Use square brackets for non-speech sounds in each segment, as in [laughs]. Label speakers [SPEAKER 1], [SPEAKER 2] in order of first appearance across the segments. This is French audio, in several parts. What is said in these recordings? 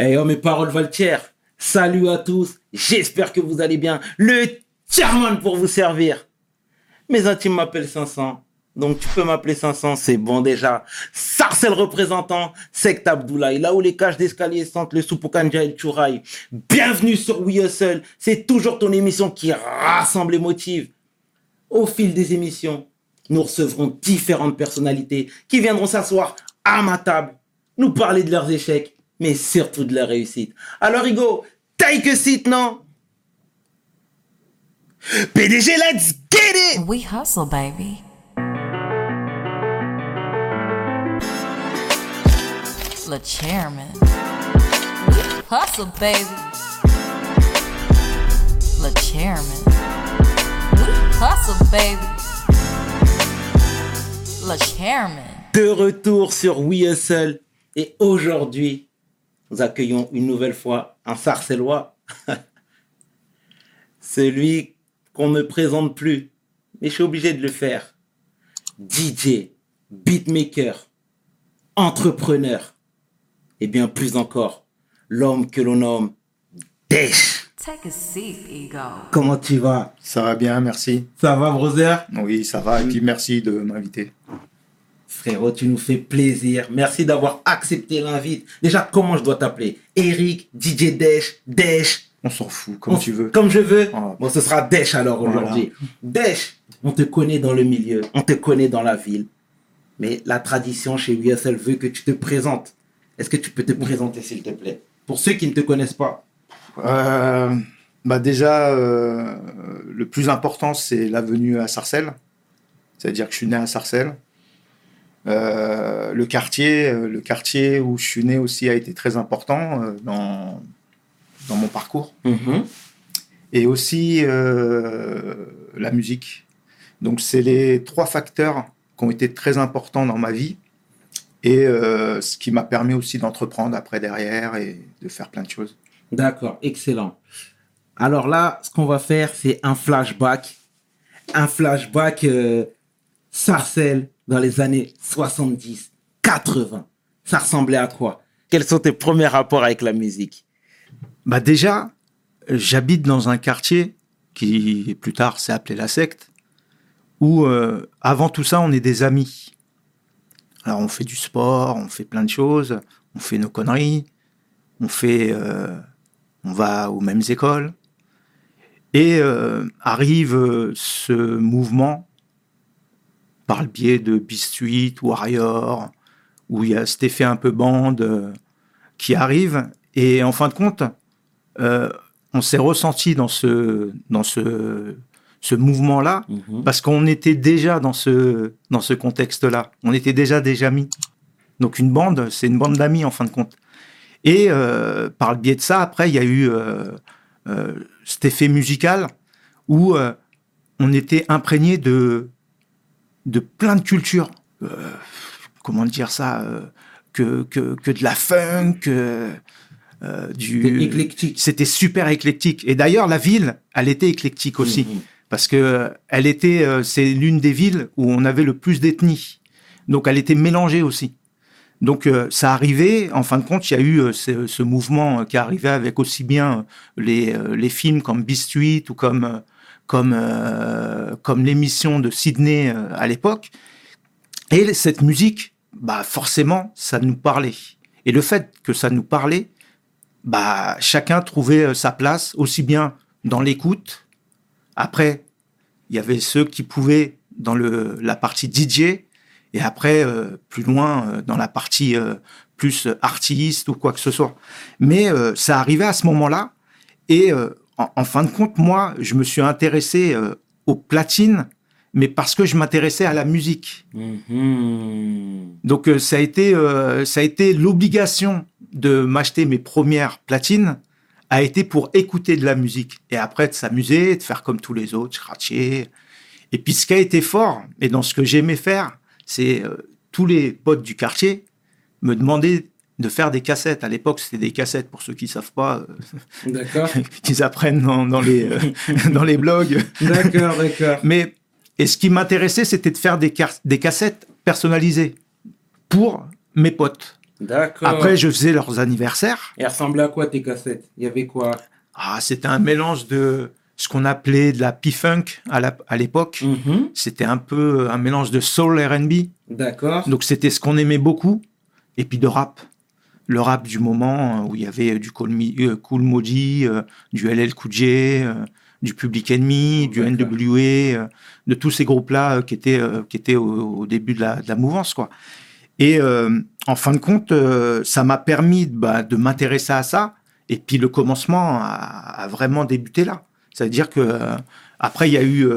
[SPEAKER 1] Eh oh, mes paroles valent Salut à tous, j'espère que vous allez bien. Le chairman pour vous servir. Mes intimes m'appellent 500. Donc tu peux m'appeler 500, c'est bon déjà. Sarcel représentant, Sect Abdoulaye, là où les cages d'escalier sentent le Soupokanja et le Chouraï. Bienvenue sur We Hustle, c'est toujours ton émission qui rassemble et motive. Au fil des émissions, nous recevrons différentes personnalités qui viendront s'asseoir à ma table, nous parler de leurs échecs, mais surtout de leur réussite. Alors Hugo, take a seat, non? PDG, let's get it
[SPEAKER 2] We hustle, baby. Le chairman. We hustle, baby. Le chairman. We hustle, baby. Le chairman.
[SPEAKER 1] De retour sur We Hustle. Et aujourd'hui, nous accueillons une nouvelle fois un Sarcellois, [laughs] celui qu'on ne présente plus, mais je suis obligé de le faire. DJ, beatmaker, entrepreneur, et bien plus encore, l'homme que l'on nomme Desh.
[SPEAKER 2] Take a seat, Ego.
[SPEAKER 1] Comment tu vas?
[SPEAKER 3] Ça va bien, merci.
[SPEAKER 1] Ça va, brother
[SPEAKER 3] Oui, ça va, et puis merci de m'inviter.
[SPEAKER 1] Frérot, tu nous fais plaisir. Merci d'avoir accepté l'invite. Déjà, comment je dois t'appeler? Eric, DJ Desh, Desh
[SPEAKER 3] On s'en fout, comme
[SPEAKER 1] On-
[SPEAKER 3] tu veux.
[SPEAKER 1] Comme je veux. Bon, ce sera Desh alors
[SPEAKER 3] Voilà.
[SPEAKER 1] aujourd'hui. Desh, on te connaît dans le milieu, on te connaît dans la ville. Mais la tradition chez USL veut que tu te présentes. Est-ce que tu peux te présenter, s'il te plaît? Pour ceux qui ne te connaissent pas.
[SPEAKER 3] Euh, bah déjà, euh, le plus important, c'est la venue à Sarcelles. C'est-à-dire que je suis né à Sarcelles. Euh, le quartier, euh, le quartier où je suis né aussi a été très important euh, dans, dans mon parcours.
[SPEAKER 1] Mhm.
[SPEAKER 3] et aussi euh, la musique. Donc c'est les trois facteurs qui ont été très importants dans ma vie et euh, ce qui m'a permis aussi d'entreprendre après derrière et de faire plein de choses.
[SPEAKER 1] D'accord, excellent. Alors là, ce qu'on va faire, c'est un flashback. Un flashback Sarcelles dans les années 70, 80. Ça ressemblait à quoi? Quels sont tes premiers rapports avec la musique?
[SPEAKER 3] Bah déjà, j'habite dans un quartier qui plus tard s'est appelé la secte, où euh, avant tout ça, on est des amis. Alors on fait du sport, on fait plein de choses, on fait nos conneries, on fait, euh, on va aux mêmes écoles, et euh, arrive euh, ce mouvement par le biais de B-Street, Warrior, où il y a cet effet un peu bande euh, qui arrive, et en fin de compte, euh, on s'est ressenti dans ce, dans ce, ce mouvement-là parce qu'on était déjà dans ce, dans ce contexte-là. On était déjà des amis. Donc une bande, c'est une bande d'amis en fin de compte. Et euh, par le biais de ça, après, il y a eu euh, euh, cet effet musical où on était imprégné de, de plein de cultures. Euh, comment dire ça euh, que, que, que de la funk, euh, euh, du...
[SPEAKER 1] C'était éclectique.
[SPEAKER 3] C'était super éclectique. Et d'ailleurs, la ville, elle était éclectique aussi.
[SPEAKER 1] Mhm.
[SPEAKER 3] Parce que elle était, c'est l'une des villes où on avait le plus d'ethnies. Donc, elle était mélangée aussi. Donc, euh, ça arrivait, en fin de compte, il y a eu euh, ce, ce mouvement euh, qui arrivait avec aussi bien les, les films comme B-Street ou comme, comme, euh, comme l'émission de Sydney euh, à l'époque. Et cette musique, bah, forcément, ça nous parlait. Et le fait que ça nous parlait, bah, chacun trouvait euh, sa place, aussi bien dans l'écoute. Après, il y avait ceux qui pouvaient dans le, la partie DJ, et après, euh, plus loin, euh, dans la partie euh, plus artiste ou quoi que ce soit. Mais euh, ça arrivait à ce moment-là, et en, en fin de compte, moi, je me suis intéressé euh, aux platines, mais parce que je m'intéressais à la musique.
[SPEAKER 1] Mhm.
[SPEAKER 3] Donc euh, ça a été euh, ça a été l'obligation de m'acheter mes premières platines a été pour écouter de la musique et après de s'amuser, de faire comme tous les autres, scratcher. Et puis ce qui a été fort et dans ce que j'aimais faire, c'est tous les potes du quartier me demandaient de faire des cassettes. À l'époque, c'était des cassettes pour ceux qui savent pas, euh,
[SPEAKER 1] D'accord. [laughs]
[SPEAKER 3] qu'ils apprennent dans, dans les euh, [laughs] dans les blogs.
[SPEAKER 1] D'accord, d'accord.
[SPEAKER 3] Mais et ce qui m'intéressait, c'était de faire des, des cassettes personnalisées pour mes potes.
[SPEAKER 1] D'accord.
[SPEAKER 3] Après, je faisais leurs anniversaires.
[SPEAKER 1] Et ressemblait à quoi tes cassettes? Il y avait quoi?
[SPEAKER 3] Ah, c'était un mélange de ce qu'on appelait de la P-Funk à l'époque.
[SPEAKER 1] Mhm.
[SPEAKER 3] C'était un peu un mélange de soul R&B.
[SPEAKER 1] D'accord.
[SPEAKER 3] Donc c'était ce qu'on aimait beaucoup. Et puis de rap. Le rap du moment euh, où il y avait du Cool, euh, Kool Moody, euh, du LL Cool J, du Public Enemy, du
[SPEAKER 1] D'accord.
[SPEAKER 3] NWA, de tous ces groupes-là qui étaient, qui étaient au, au début de la, de la mouvance. Quoi. Et euh, en fin de compte, euh, ça m'a permis bah, de m'intéresser à ça. Et puis le commencement a, a vraiment débuté là. C'est-à-dire que euh, après, il y a eu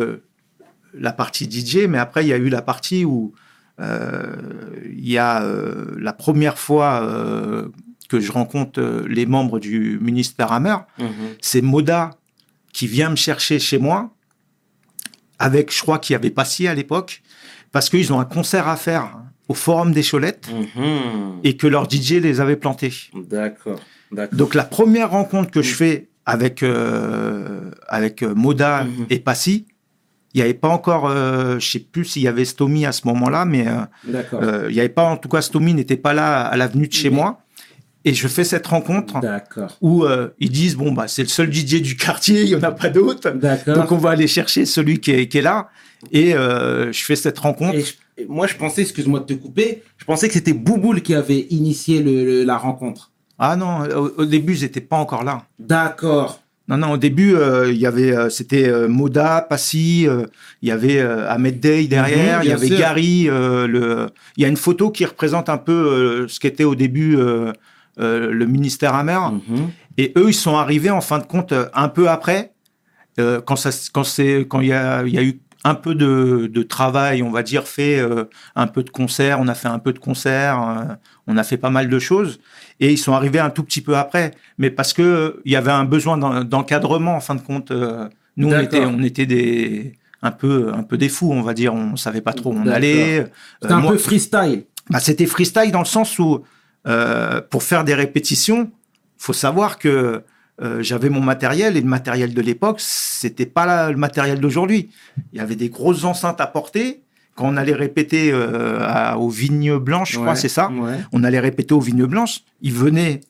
[SPEAKER 3] la partie DJ, mais après, il y a eu la partie où il y a euh, la première fois euh, que je rencontre euh, les membres du ministère Hammer,
[SPEAKER 1] Mhm.
[SPEAKER 3] c'est Moda qui vient me chercher chez moi avec, je crois qu'il y avait Passy à l'époque, parce qu'ils ont un concert à faire au Forum des Cholettes
[SPEAKER 1] Mhm.
[SPEAKER 3] et que leur DJ les avait plantés.
[SPEAKER 1] D'accord.
[SPEAKER 3] Donc la première rencontre que je fais avec euh, avec euh, Moda
[SPEAKER 1] Mhm.
[SPEAKER 3] et Passy, il n'y avait pas encore, euh, je sais plus s'il y avait Stomy à ce moment-là, mais euh, euh, il y avait pas, en tout cas Stomy n'était pas là à l'avenue de chez moi. Et je fais cette rencontre où euh, ils disent bon bah c'est le seul DJ du quartier, il y en a pas d'autres.
[SPEAKER 1] D'accord.
[SPEAKER 3] Donc on va aller chercher celui qui est, qui est là. Et je fais cette rencontre.
[SPEAKER 1] Et je- et moi, je pensais, excuse-moi de te couper, je pensais que c'était Bouboule qui avait initié le- le- la rencontre.
[SPEAKER 3] Ah non, au, au début ils n'étaient pas encore là.
[SPEAKER 1] D'accord.
[SPEAKER 3] Non, non, au début, euh, il y avait, euh, c'était euh, Moda, Passy, il y avait Ahmed Day derrière,
[SPEAKER 1] Mhm,
[SPEAKER 3] il y avait
[SPEAKER 1] sûr.
[SPEAKER 3] Gary. le... Il y a une photo qui représente un peu ce qu'était au début le ministère Hammer.
[SPEAKER 1] Mhm.
[SPEAKER 3] Et eux, ils sont arrivés en fin de compte un peu après, quand ça, s- quand c'est, quand il y a, il y a eu un peu de, de travail, on va dire, fait euh, un peu de concerts, on a fait un peu de concerts, euh, on a fait pas mal de choses, et ils sont arrivés un tout petit peu après, mais parce que euh, il y avait un besoin d'en- d'encadrement en fin de compte. euh, nous, on était, on était des un peu, un peu des fous, on va dire, on savait pas trop où on allait.
[SPEAKER 1] C'était
[SPEAKER 3] Euh,
[SPEAKER 1] un
[SPEAKER 3] moi-
[SPEAKER 1] peu freestyle.
[SPEAKER 3] bah, c'était freestyle dans le sens où, euh, pour faire des répétitions, faut savoir que euh, j'avais mon matériel et le matériel de l'époque, c'était pas la- le matériel d'aujourd'hui. Il y avait des grosses enceintes à porter. Quand on allait répéter euh, à- aux Vignes Blanches, je crois, c'est ça.
[SPEAKER 1] Ouais.
[SPEAKER 3] On allait répéter aux Vignes Blanches. Ils venaient,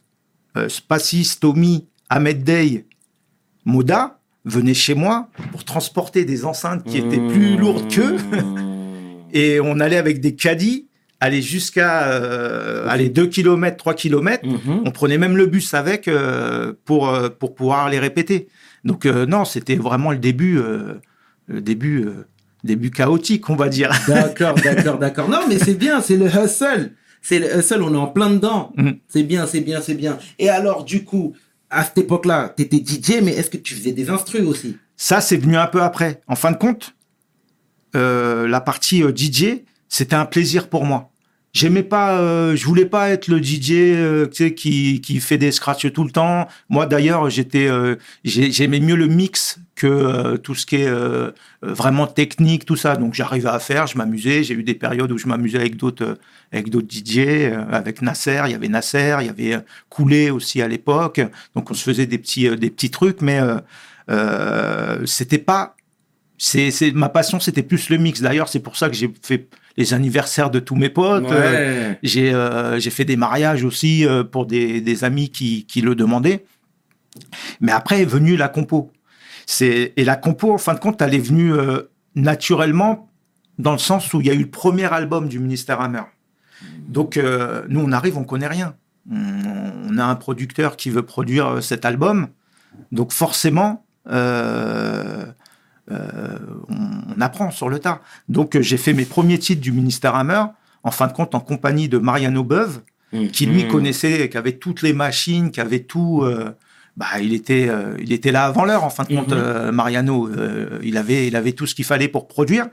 [SPEAKER 3] euh, Spassis, Tommy, Ahmed Day, Moda, venaient chez moi pour transporter des enceintes qui étaient plus lourdes qu'eux.
[SPEAKER 1] Mmh. [laughs]
[SPEAKER 3] Et on allait avec des caddies, aller jusqu'à euh, aller 2 km, 3 km. On prenait même le bus avec euh, pour, pour pouvoir les répéter. Donc euh, non, c'était vraiment le début, le début, début chaotique, on va dire. [laughs]
[SPEAKER 1] D'accord, d'accord, d'accord. Non, mais c'est bien, c'est le hustle. C'est le hustle, on est en plein dedans.
[SPEAKER 3] Mhm.
[SPEAKER 1] C'est bien, c'est bien, c'est bien. Et alors, du coup, à cette époque-là, t'étais DJ, mais est-ce que tu faisais des instrus aussi?
[SPEAKER 3] Ça, c'est venu un peu après. En fin de compte, euh, la partie euh, DJ, c'était un plaisir pour moi. J'aimais pas, euh, je voulais pas être le DJ euh, tu sais, qui, qui fait des scratchs tout le temps. Moi d'ailleurs, j'étais, euh, j'ai- j'aimais mieux le mix que euh, tout ce qui est euh, euh, vraiment technique, tout ça. Donc j'arrivais à faire, je m'amusais. J'ai eu des périodes où je m'amusais avec d'autres, avec d'autres DJ, avec Nasser. Il y avait Nasser, il y avait Coulé aussi à l'époque. Donc on se faisait des petits, des petits trucs, mais c'était pas c'est ma passion, c'était plus le mix. D'ailleurs, c'est pour ça que j'ai fait les anniversaires de tous mes potes. Euh, j'ai, euh, j'ai fait des mariages aussi euh, pour des, des amis qui, qui le demandaient. Mais après est venue la compo. C'est, et la compo, en fin de compte, elle est venue naturellement dans le sens où il y a eu le premier album du ministère Hammer. Donc, nous, on arrive, on connaît rien. On, a un producteur qui veut produire cet album. Donc, forcément, euh, euh, on, on apprend sur le tas. Donc, euh, j'ai fait mes premiers titres du ministère Hammer, en fin de compte, en compagnie de Mariano Beuve, qui lui
[SPEAKER 1] Mhm.
[SPEAKER 3] connaissait, qui avait toutes les machines, qui avait tout. euh, bah, il était, euh, il était là avant l'heure. En fin de compte,
[SPEAKER 1] Mhm.
[SPEAKER 3] euh, Mariano, il avait, il avait tout ce qu'il fallait pour produire.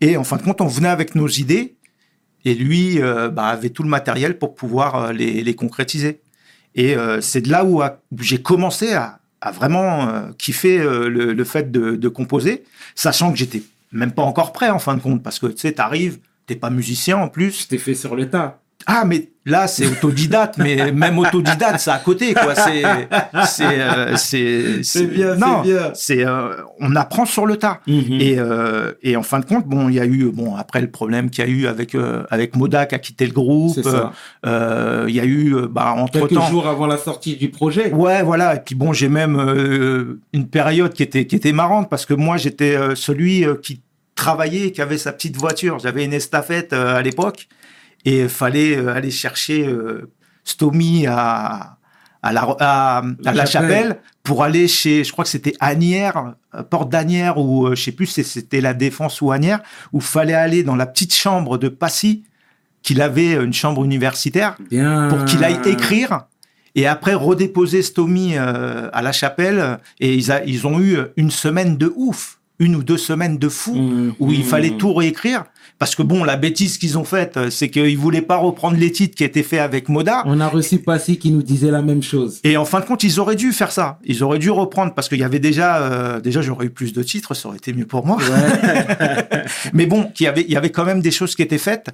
[SPEAKER 3] Et en fin de compte, on venait avec nos idées, et lui bah, avait tout le matériel pour pouvoir les, les concrétiser. Et c'est de là où j'ai commencé à, à vraiment euh, kiffer euh, le, le fait de, de composer, sachant que j'étais même pas encore prêt en fin de compte, parce que tu sais, t'arrives, t'es pas musicien en plus.
[SPEAKER 1] Je t'ai fait sur le tas.
[SPEAKER 3] Ah, mais là, c'est autodidacte, mais même autodidacte, c'est à côté, quoi. C'est, c'est, euh, c'est,
[SPEAKER 1] bien, c'est
[SPEAKER 3] non,
[SPEAKER 1] bien.
[SPEAKER 3] c'est, euh, on apprend sur le tas.
[SPEAKER 1] Mhm.
[SPEAKER 3] Et, euh, et en fin de compte, bon, il y a eu, bon, après le problème qu'il y a eu avec avec Moda qui a quitté le groupe, il y a eu, bah, entre
[SPEAKER 1] Quelques
[SPEAKER 3] temps.
[SPEAKER 1] jours avant la sortie du projet.
[SPEAKER 3] Ouais, voilà. Et puis bon, j'ai même une période qui était qui était marrante parce que moi j'étais celui qui travaillait, qui avait sa petite voiture. J'avais une estafette à l'époque et il fallait euh, aller chercher euh, Stomy à à la à, à
[SPEAKER 1] La Chapelle.
[SPEAKER 3] chapelle pour aller chez, je crois que c'était Agnières, euh, porte d'Agnières ou je sais plus si c'était la Défense ou Agnières, où fallait aller dans la petite chambre de Passy qu'il avait une chambre universitaire
[SPEAKER 1] Bien.
[SPEAKER 3] pour qu'il aille écrire et après redéposer Stomy euh, à la chapelle. Et ils, a- ils ont eu une semaine de ouf, une ou deux semaines de fou,
[SPEAKER 1] Mhm.
[SPEAKER 3] où il fallait tout réécrire. Parce que bon, la bêtise qu'ils ont faite, euh, c'est qu'ils voulaient pas reprendre les titres qui étaient faits avec Moda.
[SPEAKER 1] On a reçu Passy qui nous disait la même chose.
[SPEAKER 3] Et en fin de compte, ils auraient dû faire ça. Ils auraient dû reprendre parce qu'il y avait déjà, euh, déjà, j'aurais eu plus de titres, ça aurait été mieux pour moi. [laughs] Mais bon, qu'il y avait, il y avait quand même des choses qui étaient faites,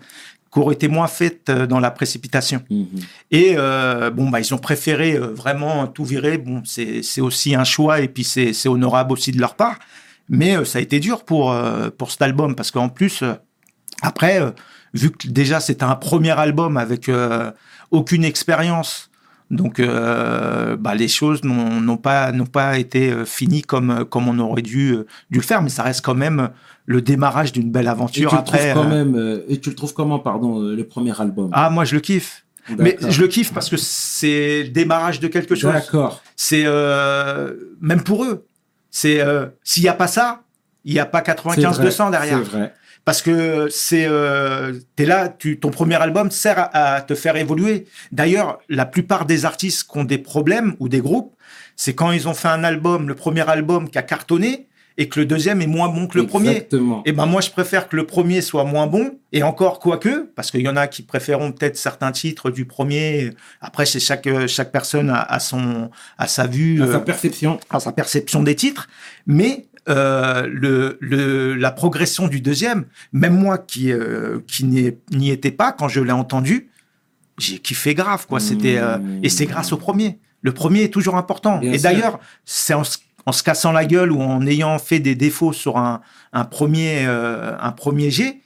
[SPEAKER 3] qui auraient été moins faites euh, dans la précipitation.
[SPEAKER 1] Mhm.
[SPEAKER 3] Et euh, bon, bah, ils ont préféré euh, vraiment tout virer. Bon, c'est c'est aussi un choix et puis c'est c'est honorable aussi de leur part. Mais euh, ça a été dur pour euh, pour cet album parce qu'en plus, euh, après, euh, vu que déjà c'était un premier album avec euh, aucune expérience, donc euh, bah, les choses n'ont pas n'ont pas été euh, finies comme comme on aurait dû dû le faire. Mais ça reste quand même le démarrage d'une belle
[SPEAKER 1] Et tu
[SPEAKER 3] aventure.
[SPEAKER 1] le
[SPEAKER 3] Après,
[SPEAKER 1] trouves quand même. euh, et tu le trouves comment, pardon, le premier album
[SPEAKER 3] ah, moi je le kiffe. Mais je le kiffe parce que c'est le démarrage de quelque chose.
[SPEAKER 1] D'accord.
[SPEAKER 3] C'est euh, même pour eux. C'est euh, s'il n'y a pas ça, il n'y a pas
[SPEAKER 1] C'est
[SPEAKER 3] 95
[SPEAKER 1] vrai,
[SPEAKER 3] 200 derrière.
[SPEAKER 1] C'est vrai.
[SPEAKER 3] Parce que c'est euh, t'es là, tu, ton premier album sert à, à te faire évoluer. D'ailleurs, la plupart des artistes qui ont des problèmes ou des groupes, c'est quand ils ont fait un album, le premier album qui a cartonné, et que le deuxième est moins bon que le premier.
[SPEAKER 1] Exactement.
[SPEAKER 3] Et ben moi je préfère que le premier soit moins bon et encore quoique parce qu'il y en a qui préféreront peut-être certains titres du premier. Après c'est chaque euh, chaque personne a, a son à sa vue,
[SPEAKER 1] À
[SPEAKER 3] euh,
[SPEAKER 1] sa perception.
[SPEAKER 3] à sa perception des titres, mais euh, le, le la progression du deuxième, même moi qui euh, qui n'y étais pas quand je l'ai entendu, j'ai kiffé grave quoi. C'était euh, et c'est grâce au premier. Le premier est toujours important.
[SPEAKER 1] Bien
[SPEAKER 3] et d'ailleurs c'est en, se- en se cassant la gueule ou en ayant fait des défauts sur un un premier euh, un premier jet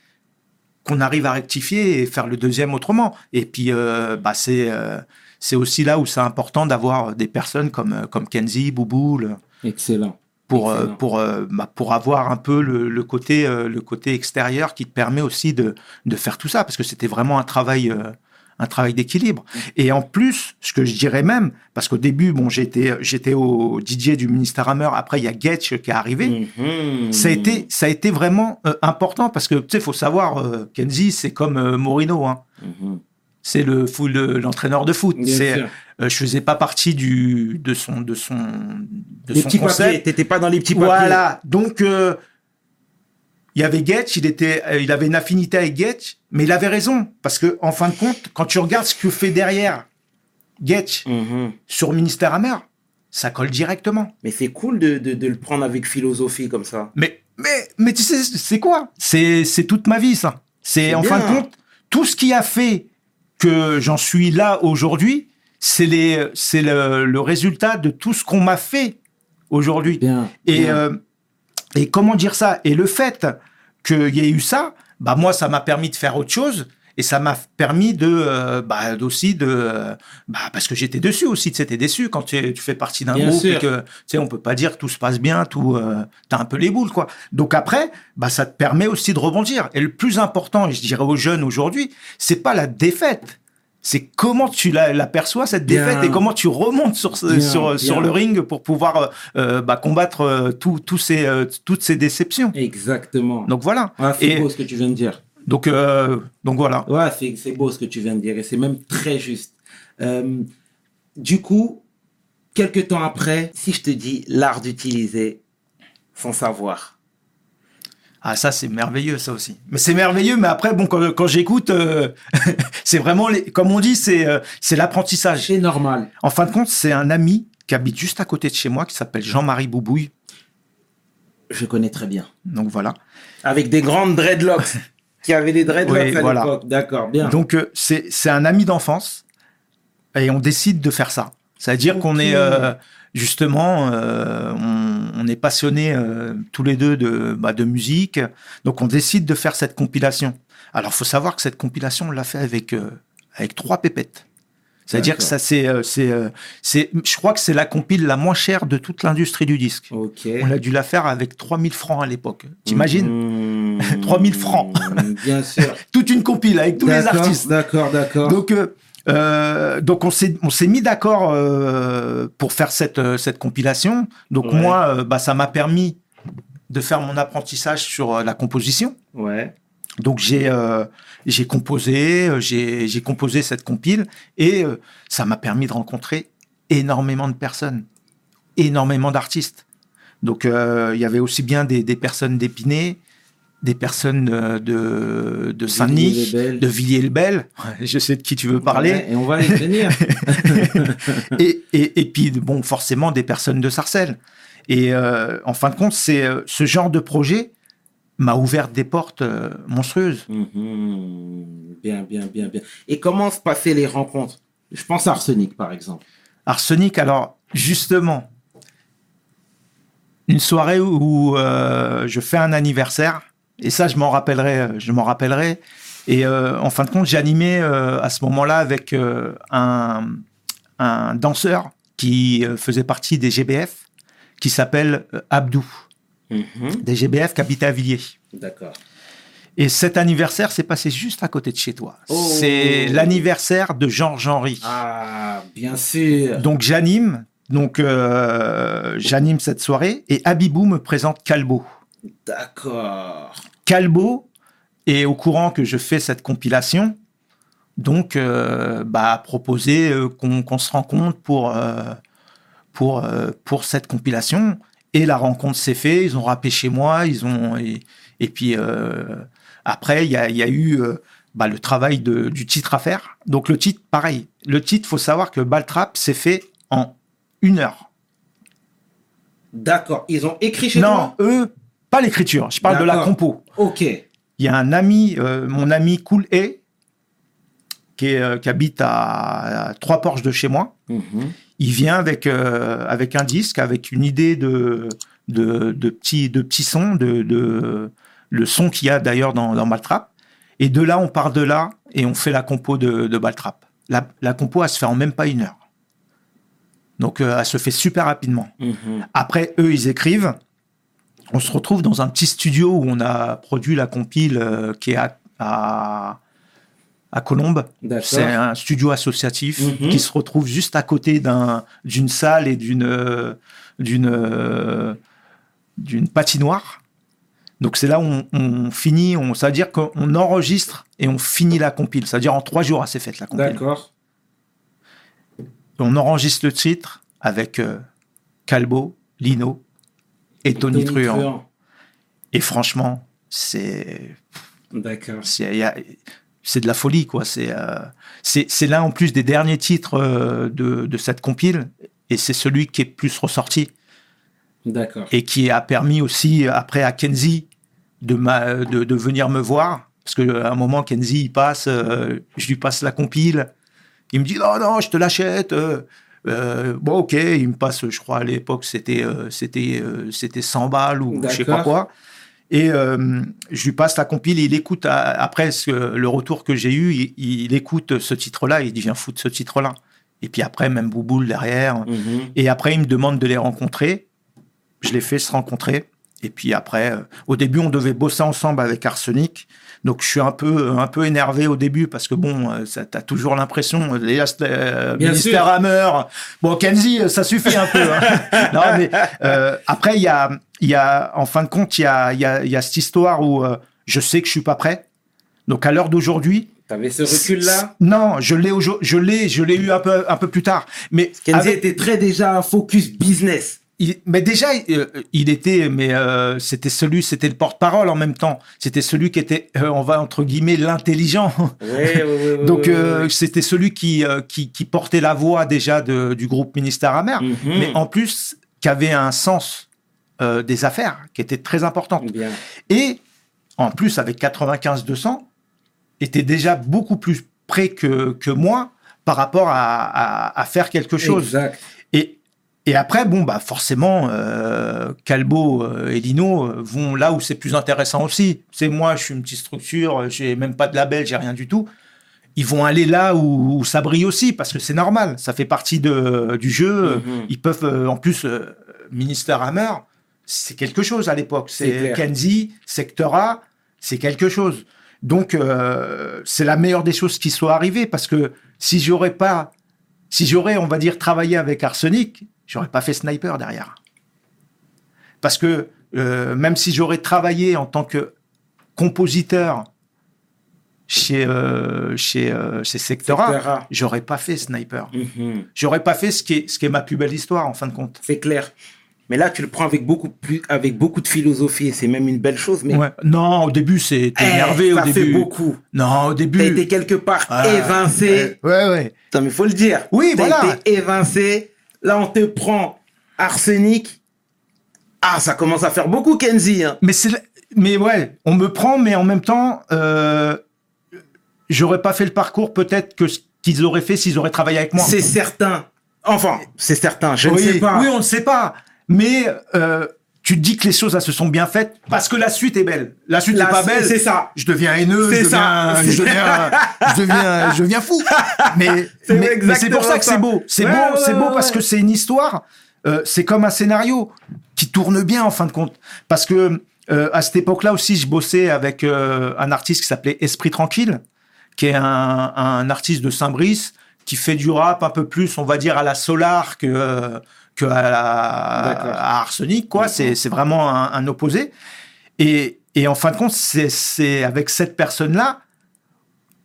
[SPEAKER 3] qu'on arrive à rectifier et faire le deuxième autrement. Et puis euh, bah c'est euh, c'est aussi là où c'est important d'avoir des personnes comme comme Kenzie, Boubou, le-
[SPEAKER 1] Excellent.
[SPEAKER 3] Pour euh, pour euh, bah, pour avoir un peu le, le côté euh, le côté extérieur qui te permet aussi de de faire tout ça parce que c'était vraiment un travail un travail d'équilibre. Et en plus ce que je dirais même parce qu'au début bon j'étais j'étais au DJ du ministère Hammer après il y a Getch qui est arrivé.
[SPEAKER 1] Mhm.
[SPEAKER 3] ça a été ça a été vraiment euh, important parce que tu sais faut savoir euh, Kenzie c'est comme euh, Morino hein.
[SPEAKER 1] Mhm.
[SPEAKER 3] C'est le l'entraîneur de foot c'est euh, je faisais pas partie du de son de son de
[SPEAKER 1] Les
[SPEAKER 3] son
[SPEAKER 1] petits
[SPEAKER 3] concept.
[SPEAKER 1] T'étais pas dans les petits papiers.
[SPEAKER 3] voilà. Donc, euh, il y avait Getch, il était, euh, il avait une affinité avec Getch, mais il avait raison. Parce que, en fin de compte, quand tu regardes ce que fait derrière Getch
[SPEAKER 1] Mhm.
[SPEAKER 3] sur Ministère Hammer, ça colle directement.
[SPEAKER 1] Mais c'est cool de, de, de le prendre avec philosophie comme ça.
[SPEAKER 3] Mais, mais, mais tu sais, c'est quoi? C'est, c'est toute ma vie, ça. C'est, en fin de compte, tout ce qui a fait que j'en suis là aujourd'hui, c'est les, c'est le, le résultat de tout ce qu'on m'a fait aujourd'hui.
[SPEAKER 1] Bien.
[SPEAKER 3] Et,
[SPEAKER 1] bien.
[SPEAKER 3] euh, et comment dire ça? Et le fait qu'il y ait eu ça, bah moi, ça m'a permis de faire autre chose. Et ça m'a permis de, euh, bah, aussi de, euh, bah, parce que j'étais dessus aussi, tu sais, t'es déçu quand tu, fais partie d'un groupe
[SPEAKER 1] sûr.
[SPEAKER 3] et que, tu sais, on peut pas dire que tout se passe bien, tout, euh, t'as un peu les boules, quoi. Donc après, bah, ça te permet aussi de rebondir. Et le plus important, et je dirais aux jeunes aujourd'hui, c'est pas la défaite. C'est comment tu la- l'aperçois cette
[SPEAKER 1] Bien.
[SPEAKER 3] défaite et comment tu remontes sur
[SPEAKER 1] Bien,
[SPEAKER 3] sur, le ring pour pouvoir euh, bah, combattre euh, tout- ces, euh, toutes ces déceptions.
[SPEAKER 1] Exactement.
[SPEAKER 3] Donc voilà.
[SPEAKER 1] Ouais, c'est beau ce que tu viens de dire.
[SPEAKER 3] Donc euh, donc voilà.
[SPEAKER 1] Ouais, c'est, beau ce que tu viens de dire et c'est même très juste. Euh, du coup, quelques temps après, si je te dis l'art d'utiliser son savoir.
[SPEAKER 3] Ah ça c'est merveilleux ça aussi. Mais c'est merveilleux. Mais après bon quand, quand j'écoute, euh, [laughs] c'est vraiment les, comme on dit c'est c'est l'apprentissage.
[SPEAKER 1] C'est normal.
[SPEAKER 3] En fin de compte c'est un ami qui habite juste à côté de chez moi qui s'appelle Jean-Marie Boubouille.
[SPEAKER 1] Je connais très bien.
[SPEAKER 3] Donc voilà.
[SPEAKER 1] Avec des grandes dreadlocks. [laughs] Qui avait des dreadlocks
[SPEAKER 3] Oui,
[SPEAKER 1] à
[SPEAKER 3] voilà.
[SPEAKER 1] l'époque. D'accord, bien.
[SPEAKER 3] Donc euh, c'est un ami d'enfance et on décide de faire ça. C'est-à-dire qu'on est euh, justement, euh, on, on est passionné tous les deux de, bah, de musique, donc on décide de faire cette compilation. Alors faut savoir que cette compilation on l'a fait avec avec trois pépettes. C'est-à-dire que ça c'est euh, c'est euh, c'est je crois que c'est la compile la moins chère de toute l'industrie du disque. On a dû la faire avec 3000 francs à l'époque. T'imagines
[SPEAKER 1] Mmh. [laughs]
[SPEAKER 3] 3000 francs. [laughs]
[SPEAKER 1] Bien sûr. [laughs]
[SPEAKER 3] Toute une compile avec tous les artistes.
[SPEAKER 1] D'accord, d'accord.
[SPEAKER 3] Donc, euh, euh, donc on s'est on s'est mis d'accord euh, pour faire cette cette compilation. Donc
[SPEAKER 1] Ouais.
[SPEAKER 3] moi, bah ça m'a permis de faire mon apprentissage sur la composition.
[SPEAKER 1] Ouais.
[SPEAKER 3] Donc j'ai euh, j'ai composé, euh, j'ai j'ai composé cette compile et euh, ça m'a permis de rencontrer énormément de personnes, énormément d'artistes. Donc euh, il y avait aussi bien des, des personnes d'Épinay, des personnes de, de Saint-Denis, de Villiers-le-Bel. Je sais de qui tu veux parler.
[SPEAKER 1] Ouais, et on va y venir. [laughs]
[SPEAKER 3] et, et, et puis, bon, forcément, des personnes de Sarcelles. Et en fin de compte, c'est ce genre de projet m'a ouvert des portes euh, monstrueuses.
[SPEAKER 1] Mhm. Bien, bien, bien, bien. Et comment se passaient les rencontres? Je pense à Arsenic, par exemple.
[SPEAKER 3] Arsenic, alors, justement, une soirée où euh, je fais un anniversaire, et ça, je m'en rappellerai, euh, je m'en rappellerai. Et euh, en fin de compte, j'animais euh, à ce moment-là avec un, un danseur qui faisait partie des GBF, qui s'appelle Abdou,
[SPEAKER 1] Mhm.
[SPEAKER 3] des GBF qui habitait à Villiers.
[SPEAKER 1] D'accord.
[SPEAKER 3] Et cet anniversaire s'est passé juste à côté de chez toi.
[SPEAKER 1] Oh.
[SPEAKER 3] C'est l'anniversaire de Georges Henry.
[SPEAKER 1] Ah, bien sûr.
[SPEAKER 3] Donc j'anime, donc euh, j'anime cette soirée et Abibou me présente Calbo.
[SPEAKER 1] D'accord.
[SPEAKER 3] Calbo est au courant que je fais cette compilation, donc euh, bah, a proposé euh, qu'on se rencontre pour euh, pour euh, pour cette compilation. Et la rencontre s'est faite. Ils ont rappé chez moi. Ils ont et, et puis euh, après il y a, il y a eu euh, bah, le travail de, du titre à faire. Donc le titre, pareil. Le titre, faut savoir que Baltrap s'est fait en une heure.
[SPEAKER 1] D'accord. Ils ont écrit chez
[SPEAKER 3] non,
[SPEAKER 1] toi?
[SPEAKER 3] eux, pas l'écriture. Je parle de la compo.
[SPEAKER 1] Ok.
[SPEAKER 3] Il y a un ami, euh, mon ami Cool A, qui, est, qui habite à, à trois porches de chez moi.
[SPEAKER 1] Mhm.
[SPEAKER 3] Il vient avec, euh, avec un disque, avec une idée de, de, de petits de petits sons, de, de le son qu'il y a d'ailleurs dans, dans Baltrap. Et de là, on part de là et on fait la compo de, de Baltrap. La, la compo, elle se fait en même pas une heure. Donc, euh, elle se fait super rapidement.
[SPEAKER 1] Mhm.
[SPEAKER 3] Après, eux, ils écrivent. On se retrouve dans un petit studio où on a produit la compile euh, qui est à, à, à Colombes. C'est un studio associatif
[SPEAKER 1] Mhm.
[SPEAKER 3] qui se retrouve juste à côté d'un, d'une salle et d'une, euh, d'une, euh, d'une patinoire. Donc c'est là où on, on finit, on, ça veut dire qu'on enregistre et on finit la compile. C'est-à-dire en trois jours, elle s'est faite la compile.
[SPEAKER 1] D'accord.
[SPEAKER 3] On enregistre le titre avec euh, Calbo, Lino et Tony, Truant. Et franchement, c'est
[SPEAKER 1] D'accord.
[SPEAKER 3] C'est de la folie quoi. C'est euh, c'est l'un en plus des derniers titres euh, de de cette compile et c'est celui qui est plus ressorti
[SPEAKER 1] D'accord.
[SPEAKER 3] et qui a permis aussi après à Kenzie de ma de, de venir me voir parce que à un moment Kenzie il passe, euh, je lui passe la compile, il me dit non non je te l'achète. euh, euh, bon ok, il me passe, je crois à l'époque c'était c'était c'était 100 balles ou je sais pas quoi. Et euh, je lui passe la compile, et il écoute à- après ce, le retour que j'ai eu, il, il écoute ce titre-là, il dit viens foutre ce titre-là. Et puis après même Bouboule derrière.
[SPEAKER 1] Mhm.
[SPEAKER 3] Et après il me demande de les rencontrer. Je les fais se rencontrer. Et puis après, euh, au début on devait bosser ensemble avec Arsenic. Donc je suis un peu un peu énervé au début parce que bon, euh, ça t'as toujours l'impression euh, c'était, euh, ministère. Hammer. Bon Kenzie, euh, ça suffit un peu. hein. [laughs] [laughs] non mais euh, après il y a il y a en fin de compte il y a il y a il y a cette histoire où euh, je sais que je suis pas prêt. Donc à l'heure d'aujourd'hui,
[SPEAKER 1] T'avais ce recul-là
[SPEAKER 3] non, je l'ai je l'ai je l'ai eu un peu un peu plus tard. Mais
[SPEAKER 1] Kenzie
[SPEAKER 3] avec-
[SPEAKER 1] était très déjà focus business.
[SPEAKER 3] Il- mais déjà, euh, il était, mais euh, c'était celui, c'était le porte-parole en même temps. C'était celui qui était, euh, on va entre guillemets, l'intelligent.
[SPEAKER 1] Oui, oui, oui, [laughs] oui,
[SPEAKER 3] Donc euh, c'était celui qui, euh, qui qui portait la voix déjà de- du groupe Ministère Amer,
[SPEAKER 1] Mhm.
[SPEAKER 3] mais en plus qui avait un sens euh, des affaires qui était très important.
[SPEAKER 1] Bien.
[SPEAKER 3] Et en plus avec 95-200, était déjà beaucoup plus près que, que moi par rapport à, à- à faire quelque chose.
[SPEAKER 1] Exact.
[SPEAKER 3] Et, après, bon, bah forcément, euh, Calbo euh, et Lino euh, vont là où c'est plus intéressant aussi. C'est moi, je suis une petite structure, j'ai même pas de label, j'ai rien du tout. Ils vont aller là où, où ça brille aussi, parce que c'est normal, ça fait partie de, du jeu.
[SPEAKER 1] Mhm.
[SPEAKER 3] Ils peuvent, euh, en plus, euh, Minister Hammer, c'est quelque chose à l'époque.
[SPEAKER 1] C'est.
[SPEAKER 3] Kenzie, Sectora, c'est quelque chose. Donc, euh, c'est la meilleure des choses qui soit arrivée, parce que si j'aurais pas, si j'aurais, on va dire, travaillé avec Arsenic, j'aurais pas fait Sniper derrière. Parce que euh, même si j'aurais travaillé en tant que compositeur chez euh, chez euh, chez Sectora, j'aurais pas fait Sniper.
[SPEAKER 1] Mhm.
[SPEAKER 3] J'aurais pas fait ce qui est ce qui est ma plus belle histoire en fin de compte.
[SPEAKER 1] C'est clair. Mais là, tu le prends avec beaucoup plus, avec beaucoup de philosophie. et C'est même une belle chose. Mais
[SPEAKER 3] Ouais. Non, au début c'est t'es
[SPEAKER 1] Eh,
[SPEAKER 3] énervé
[SPEAKER 1] ça
[SPEAKER 3] au
[SPEAKER 1] fait beaucoup.
[SPEAKER 3] Non, au début.
[SPEAKER 1] T'as été quelque part évincé.
[SPEAKER 3] Ouais, ouais.
[SPEAKER 1] Putain, mais faut le dire.
[SPEAKER 3] Oui,
[SPEAKER 1] T'as
[SPEAKER 3] voilà.
[SPEAKER 1] été évincé. Là, on te prend arsenic. Ah, ça commence à faire beaucoup, Kenzie. hein.
[SPEAKER 3] Mais c'est, mais ouais, on me prend, mais en même temps, euh, j'aurais pas fait le parcours peut-être que ce qu'ils auraient fait s'ils auraient travaillé avec moi.
[SPEAKER 1] C'est certain. Enfin, c'est certain. Je
[SPEAKER 3] oui,
[SPEAKER 1] ne sais pas.
[SPEAKER 3] Oui, on ne sait pas. Mais euh, tu te dis que les choses se sont bien faites parce que la suite est belle. La suite n'est pas belle.
[SPEAKER 1] c'est ça.
[SPEAKER 3] Je deviens haineux.
[SPEAKER 1] C'est
[SPEAKER 3] je
[SPEAKER 1] ça.
[SPEAKER 3] Deviens, je deviens, je deviens, je deviens fou. Mais,
[SPEAKER 1] C'est
[SPEAKER 3] pour ça que c'est beau. C'est
[SPEAKER 1] Ouais,
[SPEAKER 3] beau,
[SPEAKER 1] ouais,
[SPEAKER 3] c'est beau
[SPEAKER 1] ouais,
[SPEAKER 3] parce que c'est une histoire. euh, c'est comme un scénario qui tourne bien en fin de compte. Parce que euh, à cette époque-là aussi, je bossais avec euh, un artiste qui s'appelait Esprit Tranquille, qui est un, un artiste de Saint-Brice qui fait du rap un peu plus, on va dire, à la Solar que, que à, la, à Arsenic, quoi. C'est, c'est vraiment un, un opposé. Et, et en fin de compte, c'est, c'est avec cette personne-là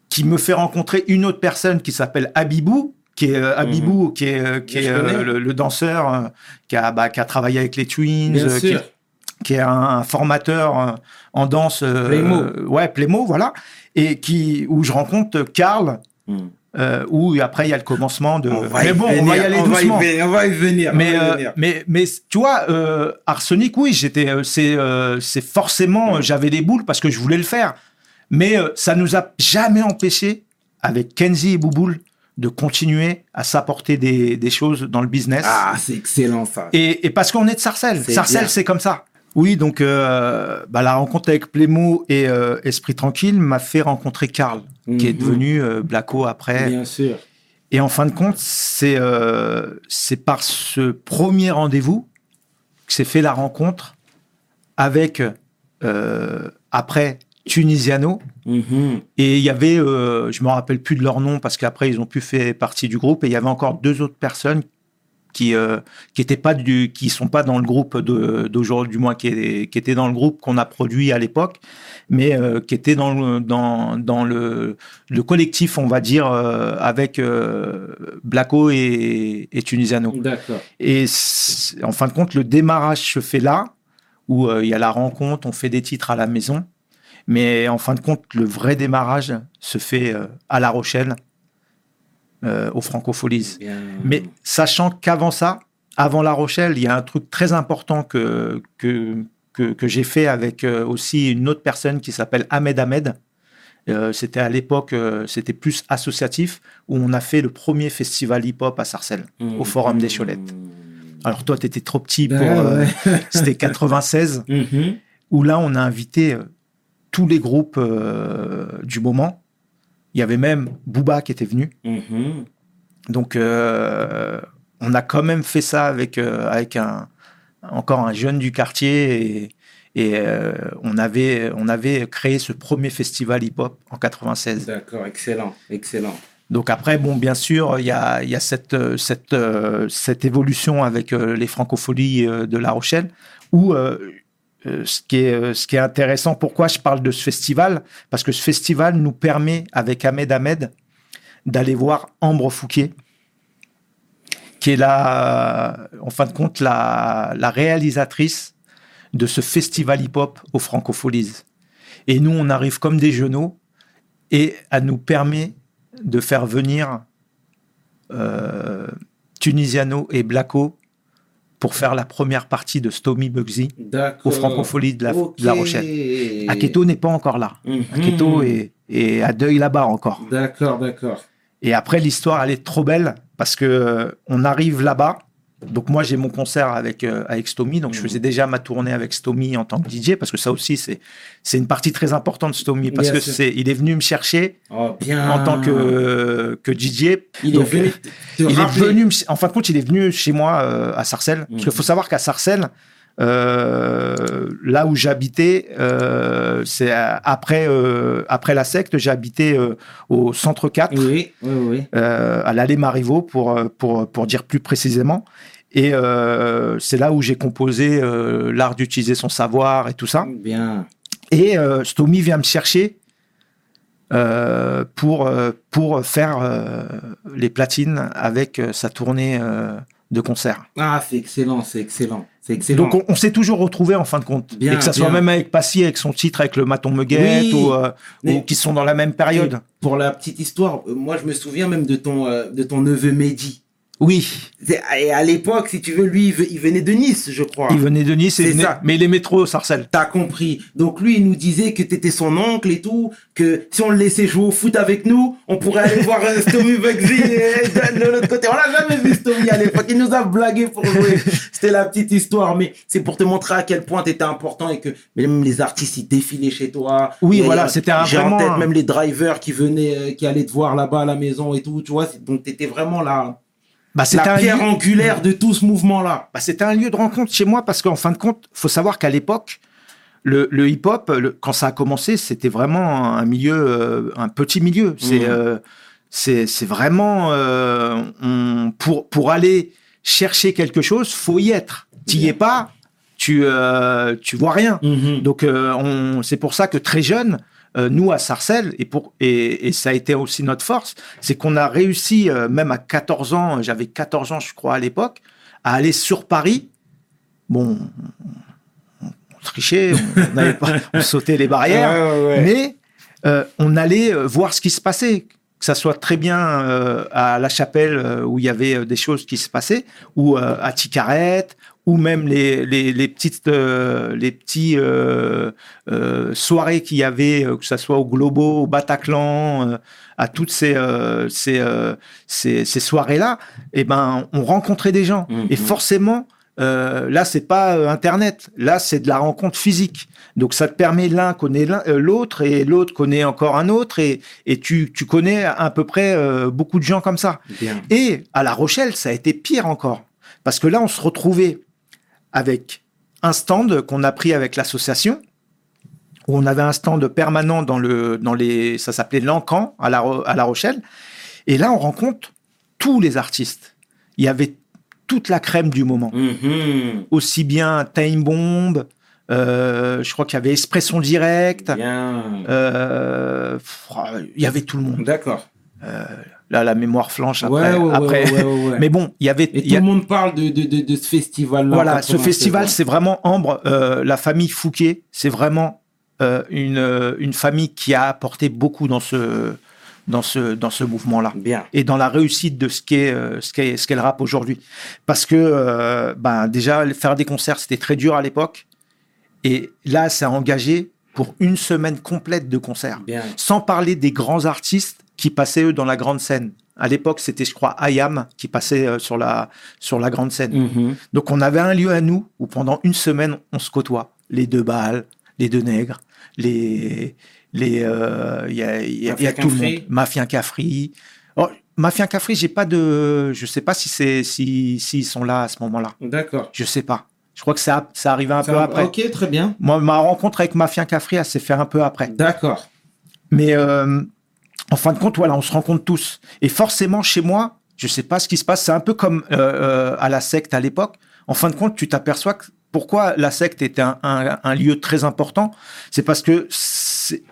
[SPEAKER 3] qui me fait rencontrer une autre personne qui s'appelle Abibou, qui est euh, Abibou, qui est, euh, qui
[SPEAKER 1] Mhm.
[SPEAKER 3] Est euh, le, le danseur euh, qui, a, bah, qui a travaillé avec les Twins, qui, est un, un formateur en danse. euh, ouais, Playmo, voilà. Et qui, où je rencontre Karl,
[SPEAKER 1] Hmm.
[SPEAKER 3] Euh, où après il y a le commencement de. Mais bon, on va y aller
[SPEAKER 1] on va y
[SPEAKER 3] doucement.
[SPEAKER 1] on va y venir.
[SPEAKER 3] Mais, euh, mais, mais tu vois, euh, Arsenic, oui, j'étais, euh, c'est, euh, c'est forcément, j'avais les boules parce que je voulais le faire. Mais ça nous a jamais empêché, avec Kenzie et Bouboule, de continuer à s'apporter des, des choses dans le business.
[SPEAKER 1] Ah, c'est excellent ça.
[SPEAKER 3] Et, et parce qu'on est de Sarcelles. Sarcelles, c'est comme ça. Oui, donc euh, bah, la rencontre avec Plémo et euh, Esprit Tranquille m'a fait rencontrer Karl, qui est
[SPEAKER 1] Mhm.
[SPEAKER 3] devenu euh, Blacko après.
[SPEAKER 1] Bien sûr.
[SPEAKER 3] Et en fin de compte, c'est euh, c'est par ce premier rendez-vous que s'est fait la rencontre avec, après, Tunisiano.
[SPEAKER 1] Mhm.
[SPEAKER 3] Et il y avait, je me rappelle plus de leur nom parce qu'après, ils ont pu faire partie du groupe. Et il y avait encore deux autres personnes qui euh, qui étaient pas du qui sont pas dans le groupe d'aujourd'hui du moins qui, est- qui étaient dans le groupe qu'on a produit à l'époque mais euh, qui étaient dans le dans dans le le collectif on va dire euh, avec euh, Blacko et, et Tunisiano. Et en fin de compte le démarrage se fait là où il y a la rencontre on fait des titres à la maison. Mais en fin de compte le vrai démarrage se fait à La Rochelle euh, au Francopholies
[SPEAKER 1] Bien.
[SPEAKER 3] mais sachant qu'avant ça, avant La Rochelle, il y a un truc très important que, que, que, que j'ai fait avec euh, aussi une autre personne qui s'appelle Ahmed Ahmed. Euh, c'était à l'époque, euh, c'était plus associatif, où on a fait le premier festival hip-hop à Sarcelles, au Forum des Cholettes. Alors toi, tu étais trop petit pour... Euh,
[SPEAKER 1] ouais. [laughs]
[SPEAKER 3] c'était 96, [laughs]
[SPEAKER 1] Mhm.
[SPEAKER 3] où là, on a invité euh, tous les groupes euh, du moment. Il y avait même Booba qui était venu.
[SPEAKER 1] Mhm.
[SPEAKER 3] Donc, euh, on a quand même fait ça avec, euh, avec un, encore un jeune du quartier et, et, euh, on, avait, on avait créé ce premier festival hip-hop en 96.
[SPEAKER 1] D'accord, excellent, excellent.
[SPEAKER 3] Donc après, bon, bien sûr, il y a, y a cette, cette, cette évolution avec les francopholies de La Rochelle, où ce, qui est, euh, ce qui est intéressant, pourquoi je parle de ce festival? Parce que ce festival nous permet, avec Ahmed Ahmed, d'aller voir Ambre Fouquier, qui est la, en fin de compte la, réalisatrice de ce festival hip-hop aux francopholies. Et nous, on arrive comme des genoux, et elle nous permet de faire venir euh, Tunisiano et Blacko pour faire la première partie de Stomy Bugsy au Francofolie de la,
[SPEAKER 1] Ok.
[SPEAKER 3] de la Rochelle. Aketo n'est pas encore là.
[SPEAKER 1] Mhm.
[SPEAKER 3] Aketo est, est à deuil là-bas encore.
[SPEAKER 1] D'accord, d'accord.
[SPEAKER 3] Et après, l'histoire, elle est trop belle parce que euh, on arrive là-bas. Donc moi, j'ai mon concert avec euh, avec Stomy. Donc je faisais déjà ma tournée avec Stomy en tant que DJ parce que ça aussi, c'est c'est une partie très importante de Stomy parce
[SPEAKER 1] Bien
[SPEAKER 3] que c'est il est venu me chercher
[SPEAKER 1] Oh, bien.
[SPEAKER 3] en tant que que DJ.
[SPEAKER 1] Il est venu
[SPEAKER 3] il est venu, me- en fin de compte, il est venu chez moi euh, à Sarcelles. Parce qu'il faut savoir qu'à Sarcelles, euh, là où j'habitais, euh, c'est après, euh, après la secte, euh, au centre 4,
[SPEAKER 1] Oui, oui, oui.
[SPEAKER 3] euh, à l'allée Marivaux, pour, pour, pour dire plus précisément. Et c'est là où j'ai composé l'art d'utiliser son savoir et tout ça.
[SPEAKER 1] Bien.
[SPEAKER 3] Et Stomy vient me chercher pour, pour faire les platines avec sa tournée de concert.
[SPEAKER 1] Ah, c'est excellent, c'est excellent. C'est excellent.
[SPEAKER 3] Donc on, on s'est toujours retrouvé en fin de compte.
[SPEAKER 1] Bien,
[SPEAKER 3] et que ça soit même avec Passy, avec son titre, avec le Maton
[SPEAKER 1] Oui,
[SPEAKER 3] ou, euh, ou qui sont dans la même période.
[SPEAKER 1] Pour la petite histoire, euh, moi je me souviens même de ton, euh, de ton neveu Mehdi.
[SPEAKER 3] Oui,
[SPEAKER 1] Et à l'époque, si tu veux, lui, il ve- il venait de Nice, je crois.
[SPEAKER 3] il venait de Nice, et venait-
[SPEAKER 1] ça.
[SPEAKER 3] mais il aimait trop Sarcelles.
[SPEAKER 1] T'as compris. Donc lui, il nous disait que t'étais son oncle et tout, que si on le laissait jouer au foot avec nous, on pourrait aller voir euh, Stomy Bugsy [laughs] de l'autre côté. On l'a jamais vu Stomy à l'époque. Il nous a blagué pour jouer. C'était la petite histoire, mais c'est pour te montrer à quel point t'étais important et que même les artistes ils défilaient chez toi.
[SPEAKER 3] Oui,
[SPEAKER 1] Et,
[SPEAKER 3] voilà, c'était un-
[SPEAKER 1] J'ai en tête même les drivers qui venaient, euh, qui allaient te voir là-bas à la maison et tout. Tu vois, donc t'étais vraiment la,
[SPEAKER 3] Bah,
[SPEAKER 1] la
[SPEAKER 3] un
[SPEAKER 1] pierre
[SPEAKER 3] lieu-
[SPEAKER 1] angulaire de tout ce mouvement-là.
[SPEAKER 3] Bah, c'était un lieu de rencontre chez moi parce qu'en fin de compte, faut savoir qu'à l'époque, le, le hip-hop, quand ça a commencé, c'était vraiment un milieu, euh, un petit milieu. C'est
[SPEAKER 1] Mhm.
[SPEAKER 3] euh, c'est vraiment euh, on- pour pour aller chercher quelque chose, faut y être. T'y es pas, tu tu vois rien.
[SPEAKER 1] Mhm.
[SPEAKER 3] Donc on, c'est pour ça que très jeune, euh, nous à Sarcelles, et, pour, et, et ça a été aussi notre force, c'est qu'on a réussi, euh, même à 14 ans, j'avais 14 ans je crois à l'époque, à aller sur Paris. Bon, on, on trichait, on, pas, [laughs] on sautait les barrières,
[SPEAKER 1] Ouais, ouais, ouais.
[SPEAKER 3] mais euh, on allait voir ce qui se passait. Que ça soit très bien à La Chapelle où il y avait des choses qui se passaient, ou à Ticaret, ou même les, les, les petites euh, les petits euh, euh, soirées qu'il y avait, euh, que ça soit au Globo, au Bataclan, euh, à toutes ces euh, ces, euh, ces, ces soirées-là, et ben on rencontrait des gens.
[SPEAKER 1] Mhm.
[SPEAKER 3] Et forcément, euh, là c'est pas Internet, là c'est de la rencontre physique. Donc ça te permet l'un connaît l'autre et l'autre connaît encore un autre et, et tu, tu connais à peu près euh, beaucoup de gens comme ça.
[SPEAKER 1] Bien.
[SPEAKER 3] Et à La Rochelle, ça a été pire encore. Parce que là, on se retrouvait avec un stand qu'on a pris avec l'association, où on avait un stand permanent dans le, dans les, ça s'appelait l'Encan à la, à la Rochelle. Et là, on rencontre tous les artistes. Il y avait toute la crème du moment.
[SPEAKER 1] Mhm.
[SPEAKER 3] Aussi bien Time Bomb, euh, je crois qu'il y avait Expression Direct,
[SPEAKER 1] Bien.
[SPEAKER 3] euh, il y avait tout le monde.
[SPEAKER 1] D'accord.
[SPEAKER 3] Là, la mémoire flanche après.
[SPEAKER 1] ouais, ouais,
[SPEAKER 3] après.
[SPEAKER 1] ouais, ouais, ouais. [laughs]
[SPEAKER 3] Mais bon, il y avait.
[SPEAKER 1] Et tout
[SPEAKER 3] y a-
[SPEAKER 1] le monde parle de, de, de, de ce festival-là.
[SPEAKER 3] Voilà, ce
[SPEAKER 1] 96,
[SPEAKER 3] festival,
[SPEAKER 1] ouais.
[SPEAKER 3] c'est vraiment Ambre, euh, la famille Fouquet, c'est vraiment euh, une, euh, une famille qui a apporté beaucoup dans ce, dans ce, dans ce mouvement-là
[SPEAKER 1] Bien.
[SPEAKER 3] et dans la réussite de ce qu'est euh, ce qu'est ce qu'est le rap aujourd'hui. Parce que euh, ben déjà faire des concerts c'était très dur à l'époque et là ça a engagé pour une semaine complète de concerts.
[SPEAKER 1] Bien.
[SPEAKER 3] Sans parler des grands artistes qui passaient eux dans la grande scène. À l'époque c'était je crois Ayam qui passait euh, sur la sur la grande scène.
[SPEAKER 1] Mhm.
[SPEAKER 3] Donc on avait un lieu à nous où pendant une semaine on se côtoie. Les deux balles, les deux nègres, les les euh, il y a, il y a- il y a
[SPEAKER 1] Mafia
[SPEAKER 3] tout le monde. Mafia Cafri. Oh, Mafia Cafri, j'ai pas de je sais pas si c'est si s'ils sont là à ce moment-là.
[SPEAKER 1] D'accord.
[SPEAKER 3] Je sais pas. Je crois que ça ça arrivait un
[SPEAKER 1] Ça-
[SPEAKER 3] peu après.
[SPEAKER 1] Ok, très bien.
[SPEAKER 3] Moi ma rencontre avec Mafia Cafri elle s'est fait un peu après.
[SPEAKER 1] D'accord.
[SPEAKER 3] Mais euh, en fin de compte, voilà, on se rencontre tous. Et forcément, chez moi, je sais pas ce qui se passe. C'est un peu comme euh, euh, à la secte à l'époque. En fin de compte, tu t'aperçois que pourquoi la secte était un, un- un lieu très important. C'est parce que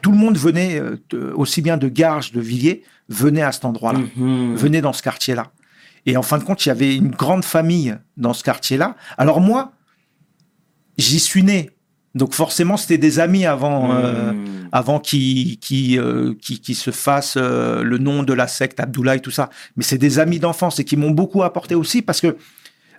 [SPEAKER 3] tout le monde venait, euh, de- aussi bien de Garges, de Villiers, venait à cet endroit-là,
[SPEAKER 1] Mhm.
[SPEAKER 3] venait dans ce quartier-là. Et en fin de compte, il y avait une grande famille dans ce quartier-là. Alors moi, j'y suis né. Donc forcément, c'était des amis avant. euh,
[SPEAKER 1] Mhm.
[SPEAKER 3] avant qu'il qui, qui, qui se fasse euh, le nom de la secte Abdoulaye, tout ça. Mais c'est des amis d'enfance et qui m'ont beaucoup apporté aussi parce que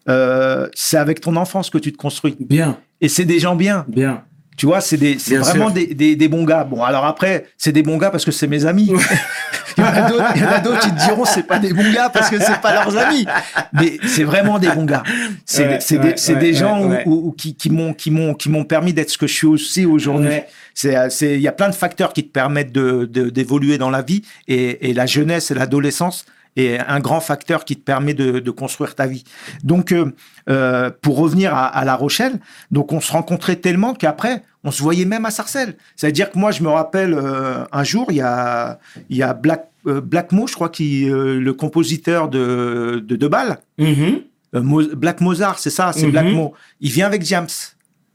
[SPEAKER 3] euh, c'est avec ton enfance que tu te construis.
[SPEAKER 1] Bien,
[SPEAKER 3] Et c'est des gens bien.
[SPEAKER 1] bien.
[SPEAKER 3] Tu vois, c'est des, c'est vraiment des, des, des bons gars. Bon, alors après, c'est des bons gars parce que c'est mes amis. [laughs] il y en a d'autres, il y en a d'autres qui te diront c'est pas des bons gars parce que c'est pas leurs amis. Mais c'est vraiment des bons gars. C'est
[SPEAKER 1] Ouais,
[SPEAKER 3] c'est
[SPEAKER 1] ouais,
[SPEAKER 3] des,
[SPEAKER 1] ouais,
[SPEAKER 3] des gens où-
[SPEAKER 1] ouais.
[SPEAKER 3] où- où qui, qui m'ont qui m'ont qui m'ont permis d'être ce que je suis aussi aujourd'hui. C'est c'est il y a plein de facteurs qui te permettent de de- d'évoluer dans la vie et, et la jeunesse et l'adolescence est un grand facteur qui te permet de, de construire ta vie. Donc, euh, euh, pour revenir à, à La Rochelle, donc on se rencontrait tellement qu'après, on se voyait même à Sarcelles. C'est-à-dire que moi, je me rappelle euh, un jour, il y a, il y a Black, euh, Black Mo, je crois, qui euh, le compositeur de de, de Bâle,
[SPEAKER 1] Mhm.
[SPEAKER 3] euh, Mo- Black Mozart, c'est ça, c'est
[SPEAKER 1] Mhm.
[SPEAKER 3] Black Mo. Il vient avec James.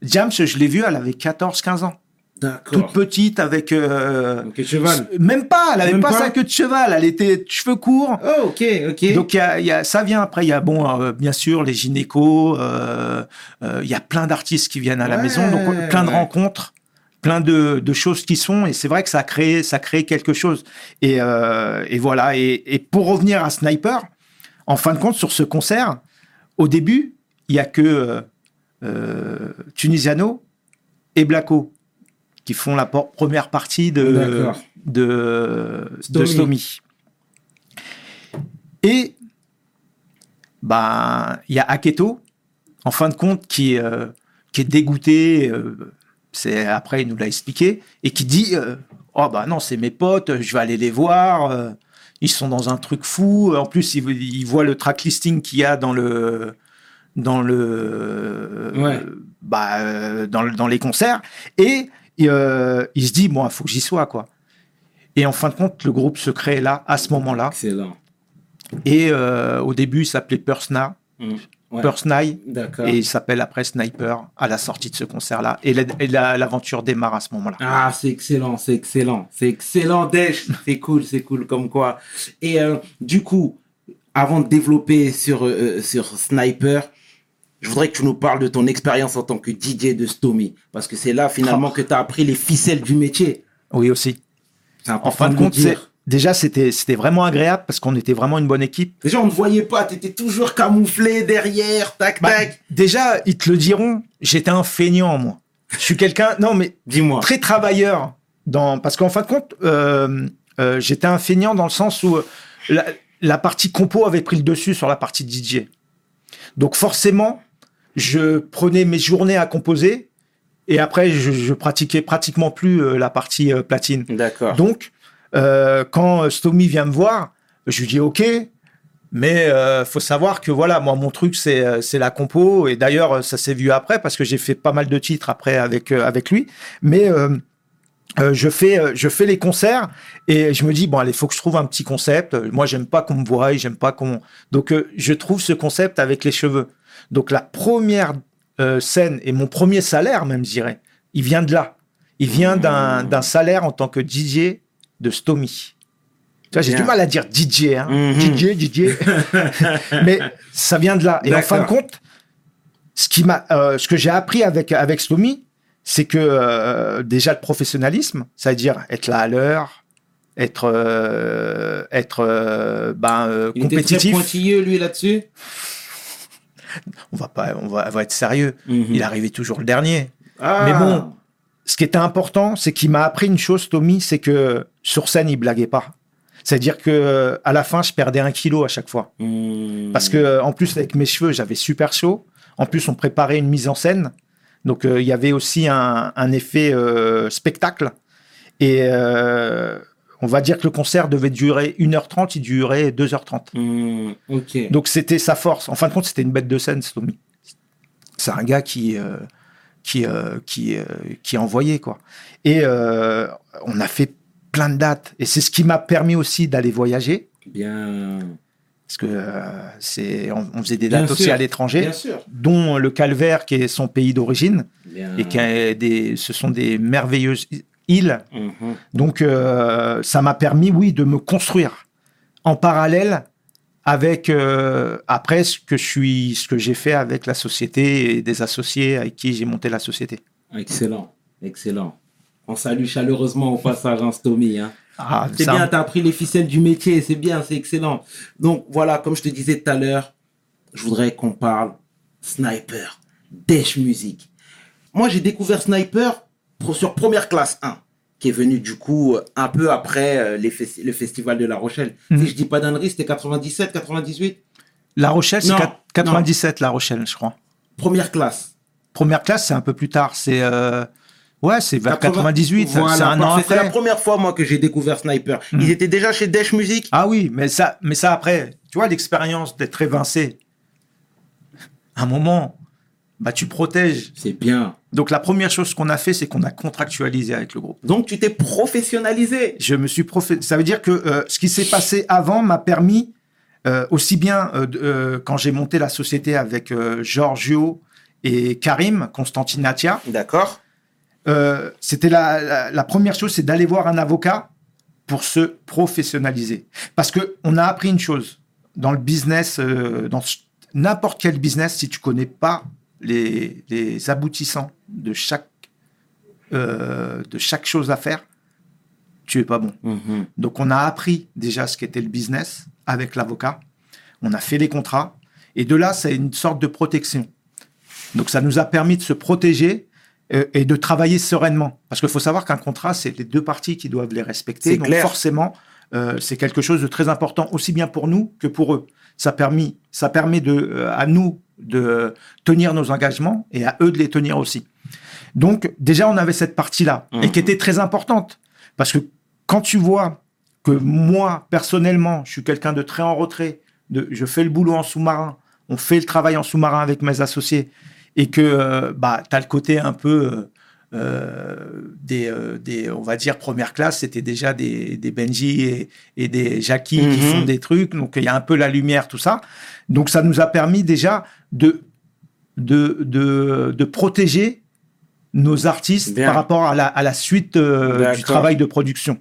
[SPEAKER 3] James, je l'ai vu, elle avait 14-15 ans. Toute petite, avec... euh,
[SPEAKER 1] cheval.
[SPEAKER 3] Même pas, elle avait
[SPEAKER 1] Même
[SPEAKER 3] pas,
[SPEAKER 1] pas
[SPEAKER 3] sa queue de cheval, elle était cheveux courts.
[SPEAKER 1] Oh, ok, ok.
[SPEAKER 3] Donc il y a, il y a- ça vient après. Il y a bon, euh, bien sûr, les gynécos. euh, euh, il y a plein d'artistes qui viennent à la
[SPEAKER 1] Ouais,
[SPEAKER 3] maison, donc plein de
[SPEAKER 1] ouais.
[SPEAKER 3] rencontres, plein de, de choses qui sont. Et c'est vrai que ça a créé, ça a créé quelque chose. Et, et voilà. Et, et pour revenir à Sniper, en fin de compte, sur ce concert, au début, il y a que Tunisiano et Blacko qui font la première partie de de
[SPEAKER 1] Stomy.
[SPEAKER 3] de Stomy. Et bah il y a Aketo en fin de compte qui euh, qui est dégoûté euh, c'est après il nous l'a expliqué et qui dit euh, oh bah non c'est mes potes je vais aller les voir ils sont dans un truc fou en plus ils, ils voient le track listing qu'il y a dans le dans le
[SPEAKER 1] Ouais.
[SPEAKER 3] bah dans, le- dans les concerts et euh, il se dit bon il faut que j'y sois quoi et en fin de compte le groupe se crée là à ce moment là
[SPEAKER 1] Excellent.
[SPEAKER 3] et euh, au début il s'appelait Persna
[SPEAKER 1] Mm. Ouais.
[SPEAKER 3] Et il s'appelle après Sniper à la sortie de ce concert là et la- et la- l'aventure démarre à ce moment là
[SPEAKER 1] Ah, c'est excellent, c'est excellent. C'est excellent, Desh. C'est cool, c'est cool comme quoi. Et euh, du coup, avant de développer sur, euh, sur Sniper, je voudrais que tu nous parles de ton expérience en tant que DJ de Stomy. Parce que c'est là, finalement,
[SPEAKER 3] Oh.
[SPEAKER 1] que tu as appris les ficelles du métier.
[SPEAKER 3] oui aussi
[SPEAKER 1] C'est
[SPEAKER 3] en fin de compte déjà c'était c'était vraiment agréable parce qu'on était vraiment une bonne équipe
[SPEAKER 1] Déjà, on ne voyait pas. Tu étais toujours camouflé derrière. Tac,
[SPEAKER 3] Bah,
[SPEAKER 1] tac.
[SPEAKER 3] déjà ils te le diront j'étais un feignant moi je suis quelqu'un non mais
[SPEAKER 1] Dis-moi.
[SPEAKER 3] très travailleur dans parce qu'en fin de compte euh, euh, j'étais un feignant dans le sens où euh, la, la partie compo avait pris le dessus sur la partie DJ donc forcément je prenais mes journées à composer et après je, je pratiquais pratiquement plus euh, la partie euh, platine.
[SPEAKER 1] D'accord.
[SPEAKER 3] donc euh, quand Stomy vient me voir je lui dis ok mais euh, faut savoir que voilà moi mon truc c'est c'est la compo. Et d'ailleurs ça s'est vu après parce que j'ai fait pas mal de titres après avec euh, avec lui. Mais euh, je fais je fais les concerts et je me dis bon allez faut que je trouve un petit concept. Moi j'aime pas qu'on me voie j'aime pas qu'on donc je trouve ce concept avec les cheveux donc la première euh, scène et mon premier salaire même je dirais il vient de là il vient d'un d'un salaire en tant que DJ de Stomy tu vois, j'ai du mal à dire DJ, hein.
[SPEAKER 1] Mhm.
[SPEAKER 3] DJ, DJ. [laughs] Mais ça vient de là. Et en fin de compte, ce qui m'a, euh, ce que j'ai appris avec avec Stomy, c'est que euh, déjà le professionnalisme, c'est-à-dire être là à l'heure, être euh, être euh, ben euh,
[SPEAKER 1] Il était très
[SPEAKER 3] compétitif.
[SPEAKER 1] pointilleux, lui, là-dessus?
[SPEAKER 3] On va pas, on va, on va être sérieux.
[SPEAKER 1] Mhm.
[SPEAKER 3] Il arrivait toujours le dernier.
[SPEAKER 1] Ah.
[SPEAKER 3] Mais bon, ce qui était important, c'est qu'il m'a appris une chose, Tommy, c'est que sur scène, il blaguait pas. C'est-à-dire que euh, à la fin, je perdais un kilo à chaque fois.
[SPEAKER 1] Hmm.
[SPEAKER 3] Parce que euh, en plus avec mes cheveux, j'avais super chaud. En plus, on préparait une mise en scène, donc euh, il y avait aussi un, un effet euh, spectacle. Et euh, on va dire que le concert devait durer 1h30, il durait 2h30.
[SPEAKER 1] Hmm, ok.
[SPEAKER 3] Donc c'était sa force. En fin de compte, c'était une bête de scène, Stomy. C'est un gars qui euh, qui euh, qui euh, qui a envoyé quoi. Et euh, on a fait plein de dates. Et c'est ce qui m'a permis aussi d'aller voyager.
[SPEAKER 1] Bien.
[SPEAKER 3] Parce que c'est, on, on faisait des
[SPEAKER 1] Bien
[SPEAKER 3] dates aussi
[SPEAKER 1] sûr,
[SPEAKER 3] à l'étranger,
[SPEAKER 1] Bien sûr.
[SPEAKER 3] dont le Calvaire, qui est son pays d'origine, et qui a des, ce sont des merveilleuses îles.
[SPEAKER 1] Mhm.
[SPEAKER 3] Donc, euh, ça m'a permis, oui, de me construire en parallèle avec euh, après ce que je suis, ce que j'ai fait avec la société et des associés avec qui j'ai monté la société.
[SPEAKER 1] Excellent. Excellent. On salue chaleureusement au passage, hein, Stomy. Hein.
[SPEAKER 3] Ah,
[SPEAKER 1] C'est
[SPEAKER 3] ça-
[SPEAKER 1] bien, t'as appris les ficelles du métier, c'est bien, c'est excellent. Donc voilà, comme je te disais tout à l'heure, je voudrais qu'on parle Sniper, Dash Music. Moi, j'ai découvert Sniper sur Première Classe 1, qui est venu du coup un peu après euh, les festi- le festival de La Rochelle.
[SPEAKER 3] Mhm.
[SPEAKER 1] Si je dis pas d'annerie, c'était 97, 98
[SPEAKER 3] La Rochelle, c'est
[SPEAKER 1] Non,
[SPEAKER 3] quat- 97, La Rochelle, je crois.
[SPEAKER 1] Première classe.
[SPEAKER 3] Première classe, c'est un peu plus tard. C'est euh, ouais, c'est vers
[SPEAKER 1] 80
[SPEAKER 3] 98. ça-
[SPEAKER 1] Voilà,
[SPEAKER 3] c'est un an
[SPEAKER 1] parfait. C'est la
[SPEAKER 3] après.
[SPEAKER 1] première fois, moi, que j'ai découvert Sniper.
[SPEAKER 3] Mhm.
[SPEAKER 1] Ils étaient déjà chez Dash Music.
[SPEAKER 3] Ah oui, mais ça, mais ça après, tu vois l'expérience d'être évincé. Un moment, bah tu protèges.
[SPEAKER 1] C'est bien.
[SPEAKER 3] Donc la première chose qu'on a fait, c'est qu'on a contractualisé avec le groupe.
[SPEAKER 1] Donc, tu t'es professionnalisé.
[SPEAKER 3] Je me suis profé... Ça veut dire que euh, ce qui s'est passé avant m'a permis, euh, aussi bien euh, quand j'ai monté la société avec Giorgio et Karim, Constantinatia,
[SPEAKER 1] D'accord.
[SPEAKER 3] c'était la, la, la première chose, c'est d'aller voir un avocat pour se professionnaliser. Parce que on a appris une chose dans le business, dans n'importe quel business, si tu connais pas les, les aboutissants de chaque euh, de chaque chose à faire, tu es pas bon.
[SPEAKER 1] Mhm.
[SPEAKER 3] Donc on a appris déjà ce qu'était le business avec l'avocat. On a fait les contrats et de là c'est une sorte de protection. Donc ça nous a permis de se protéger euh, et de travailler sereinement. Parce qu'il faut savoir qu'un contrat c'est les deux parties qui doivent les respecter. Donc
[SPEAKER 1] clair.
[SPEAKER 3] forcément euh, c'est quelque chose de très important aussi bien pour nous que pour eux. Ça permet ça permet de euh, à nous de tenir nos engagements et à eux de les tenir aussi. Donc déjà on avait cette partie là et
[SPEAKER 1] Mhm.
[SPEAKER 3] qui était très importante parce que quand tu vois que moi, personnellement, je suis quelqu'un de très en retrait, de, je fais le boulot en sous-marin, on fait le travail en sous-marin avec mes associés, et que euh, bah, tu as le côté un peu euh, des, euh, des, on va dire, première classe, c'était déjà des, des Benji et, et des Jackie qui
[SPEAKER 1] Mhm.
[SPEAKER 3] font des trucs, donc il y a un peu la lumière, tout ça. Donc ça nous a permis déjà de, de, de, de protéger nos artistes
[SPEAKER 1] Bien.
[SPEAKER 3] par rapport à la, à la suite euh, du travail de production.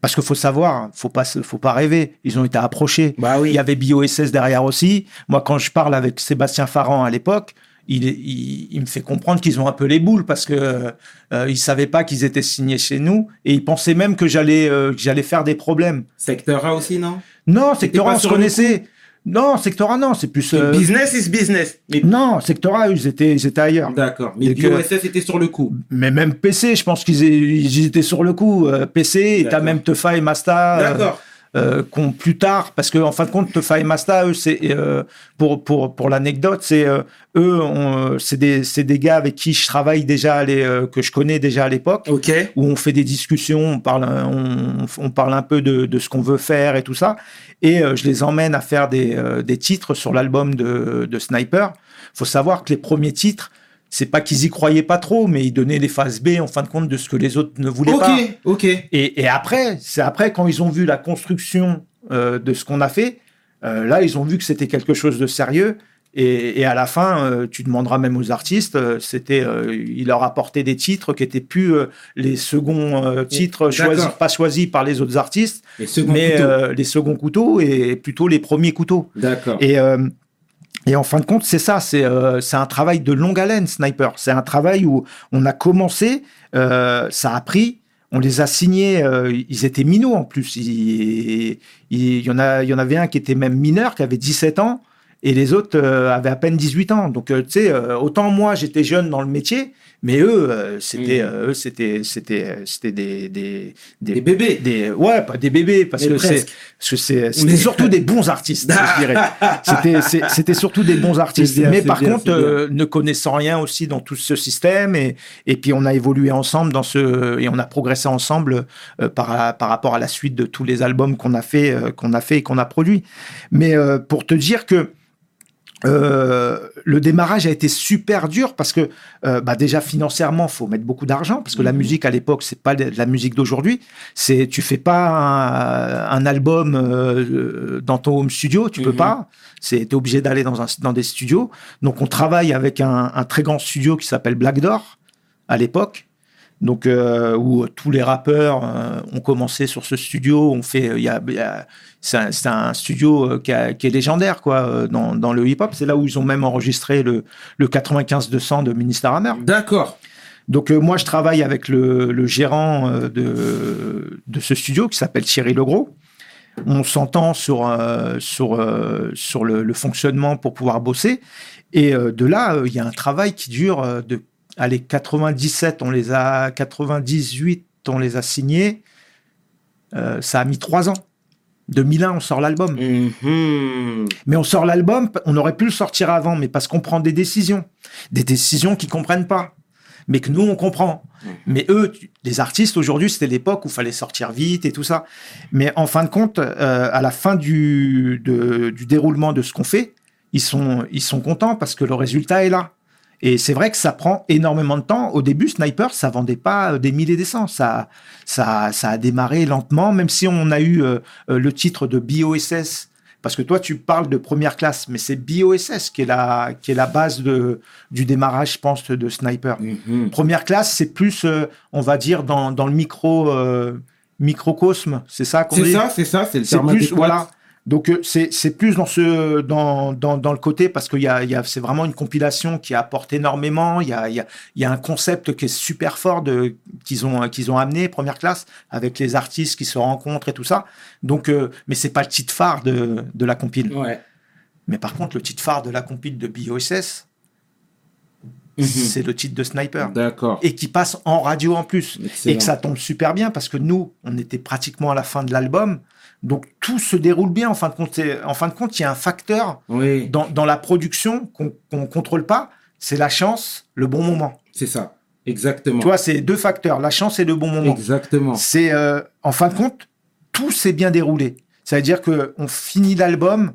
[SPEAKER 3] Parce qu'il faut savoir, faut pas, se- faut pas rêver. Ils ont été approchés.
[SPEAKER 1] Bah oui.
[SPEAKER 3] Il y avait BioSS derrière aussi. Moi, quand je parle avec Sébastien Farran à l'époque, il, est- il, il me fait comprendre qu'ils ont un peu les boules parce que euh, ils savaient pas qu'ils étaient signés chez nous et ils pensaient même que j'allais euh, que j'allais faire des problèmes.
[SPEAKER 1] Secteur A aussi, non?
[SPEAKER 3] Non, Sectora,
[SPEAKER 1] pas
[SPEAKER 3] on se connaissait. Non, Sectora, non, c'est plus. euh,
[SPEAKER 1] Business is business. Mais...
[SPEAKER 3] Non, Sectora, ils étaient, ils étaient ailleurs.
[SPEAKER 1] D'accord. Mais BioSS était sur le coup.
[SPEAKER 3] Mais même PC, je pense qu'ils étaient sur le coup. Euh, PC, t'as même Tefa et Masta. euh,
[SPEAKER 1] D'accord.
[SPEAKER 3] Euh, qu'on plus tard, parce que en fin de compte, Tefa et Masta, eux, c'est euh, pour pour pour l'anecdote, c'est euh, eux, on- c'est des c'est des gars avec qui je travaille déjà, à l'é- euh, que je connais déjà à l'époque,
[SPEAKER 1] Ok.
[SPEAKER 3] où on fait des discussions, on parle on, on parle un peu de de ce qu'on veut faire et tout ça, et euh, je les emmène à faire des euh, des titres sur l'album de de Sniper. Faut savoir que les premiers titres c'est pas qu'ils y croyaient pas trop, mais ils donnaient les phases B en fin de compte de ce que les autres ne voulaient
[SPEAKER 1] Ok.
[SPEAKER 3] pas.
[SPEAKER 1] Ok.
[SPEAKER 3] Et, et après, c'est après quand ils ont vu la construction euh, de ce qu'on a fait, euh, là ils ont vu que c'était quelque chose de sérieux. Et, et à la fin, euh, tu demanderas même aux artistes, euh, c'était, euh, il leur apportait des titres qui étaient plus euh, les seconds euh, titres choisis, pas choisis par les autres artistes,
[SPEAKER 1] Les
[SPEAKER 3] mais euh, les seconds couteaux et plutôt les premiers couteaux.
[SPEAKER 1] D'accord.
[SPEAKER 3] Et, euh, et en fin de compte, c'est ça, c'est euh, un travail de longue haleine, Sniper. C'est un travail où on a commencé, euh, ça a pris, on les a signés, euh, ils étaient minots en plus. Il y en a, il y en avait un qui était même mineur, qui avait 17 ans, et les autres euh, avaient à peine 18 ans. Donc, euh, tu sais, euh, autant moi, j'étais jeune dans le métier, mais eux, euh, c'était euh, eux, c'était c'était c'était des des,
[SPEAKER 1] Des bébés.
[SPEAKER 3] des ouais pas des bébés parce
[SPEAKER 1] Mais
[SPEAKER 3] que c'est
[SPEAKER 1] presque.
[SPEAKER 3] parce que c'est c'était surtout des bons artistes je [laughs] dirais c'était c'était surtout des bons artistes
[SPEAKER 1] bien,
[SPEAKER 3] mais par
[SPEAKER 1] bien,
[SPEAKER 3] contre euh, ne connaissant rien aussi dans tout ce système et et puis on a évolué ensemble dans ce et on a progressé ensemble euh, par par rapport à la suite de tous les albums qu'on a fait euh, qu'on a fait et qu'on a produit mais euh, pour te dire que euh, le démarrage a été super dur parce que euh, bah déjà financièrement faut mettre beaucoup d'argent parce que la
[SPEAKER 1] Mhm.
[SPEAKER 3] musique à l'époque c'est pas de la musique d'aujourd'hui c'est tu fais pas un, un album euh, dans ton home studio tu peux
[SPEAKER 1] Mhm.
[SPEAKER 3] pas c'est t'es obligé d'aller dans un dans des studios donc on travaille avec un, un très grand studio qui s'appelle Black Door à l'époque donc euh, où tous les rappeurs euh, ont commencé sur ce studio on fait il y a, il y a- c'est un, studio euh, qui, a- qui est légendaire quoi euh, dans, dans le hip hop c'est là où ils ont même enregistré le le 95 200 de Minister Hammer
[SPEAKER 1] D'accord.
[SPEAKER 3] donc euh, moi je travaille avec le, le gérant euh, de de ce studio qui s'appelle Thierry Legros On s'entend sur, euh, sur, euh, sur le, le fonctionnement pour pouvoir bosser. Et euh, de là, euh, il y a un travail qui dure euh, de. Allez, 97, on les a. 98, on les a signés. Euh, ça a mis trois ans. 2001, on sort l'album.
[SPEAKER 1] Mhm.
[SPEAKER 3] Mais on sort l'album, on aurait pu le sortir avant, mais parce qu'on prend des décisions. Des décisions qu'ils comprennent pas. Mais que nous, on comprend. Mais eux, les artistes, aujourd'hui, c'était l'époque où il fallait sortir vite et tout ça. Mais en fin de compte, euh, à la fin du, de- du déroulement de ce qu'on fait, ils sont, ils sont contents parce que le résultat est là. Et c'est vrai que ça prend énormément de temps. Au début, Sniper, ça vendait pas euh, des milliers des cents. Ça, ça, ça a démarré lentement, même si on a eu euh, euh, le titre de BOSS. Parce que toi, tu parles de première classe, mais c'est BOSS qui est la, qui est la base de, du démarrage, je pense, de Sniper.
[SPEAKER 1] Mhm.
[SPEAKER 3] Première classe, c'est plus, euh, on va dire, dans, dans le micro, euh, microcosme. C'est ça qu'on
[SPEAKER 1] C'est
[SPEAKER 3] dit
[SPEAKER 1] ça, c'est ça, c'est le
[SPEAKER 3] c'est
[SPEAKER 1] terme
[SPEAKER 3] plus voilà donc euh, c'est plus dans ce dans, dans, dans le côté parce qu'il y a, il y a c'est vraiment une compilation qui apporte énormément. Il y a, il y a, il y a un concept qui est super fort de qu'ils ont qu'ils ont amené première classe avec les artistes qui se rencontrent et tout ça. Donc euh, mais c'est pas le titre phare de, de la compile.
[SPEAKER 1] Ouais.
[SPEAKER 3] mais par contre le titre phare de la compile de
[SPEAKER 1] Mhm.
[SPEAKER 3] c'est le titre de Sniper
[SPEAKER 1] D'accord.
[SPEAKER 3] et qui passe en radio en plus
[SPEAKER 1] Excellent.
[SPEAKER 3] et que ça tombe super bien parce que nous, on était pratiquement à la fin de l'album. Donc tout se déroule bien. En fin de compte, en fin de compte, il y a un facteur
[SPEAKER 1] Oui,
[SPEAKER 3] dans, dans la production qu'on ne contrôle pas. C'est la chance, le bon moment.
[SPEAKER 1] c'est ça. Exactement.
[SPEAKER 3] Tu vois, c'est deux facteurs, la chance et le bon moment.
[SPEAKER 1] Exactement.
[SPEAKER 3] C'est euh, en fin de compte, tout s'est bien déroulé. Ça veut dire que on finit l'album,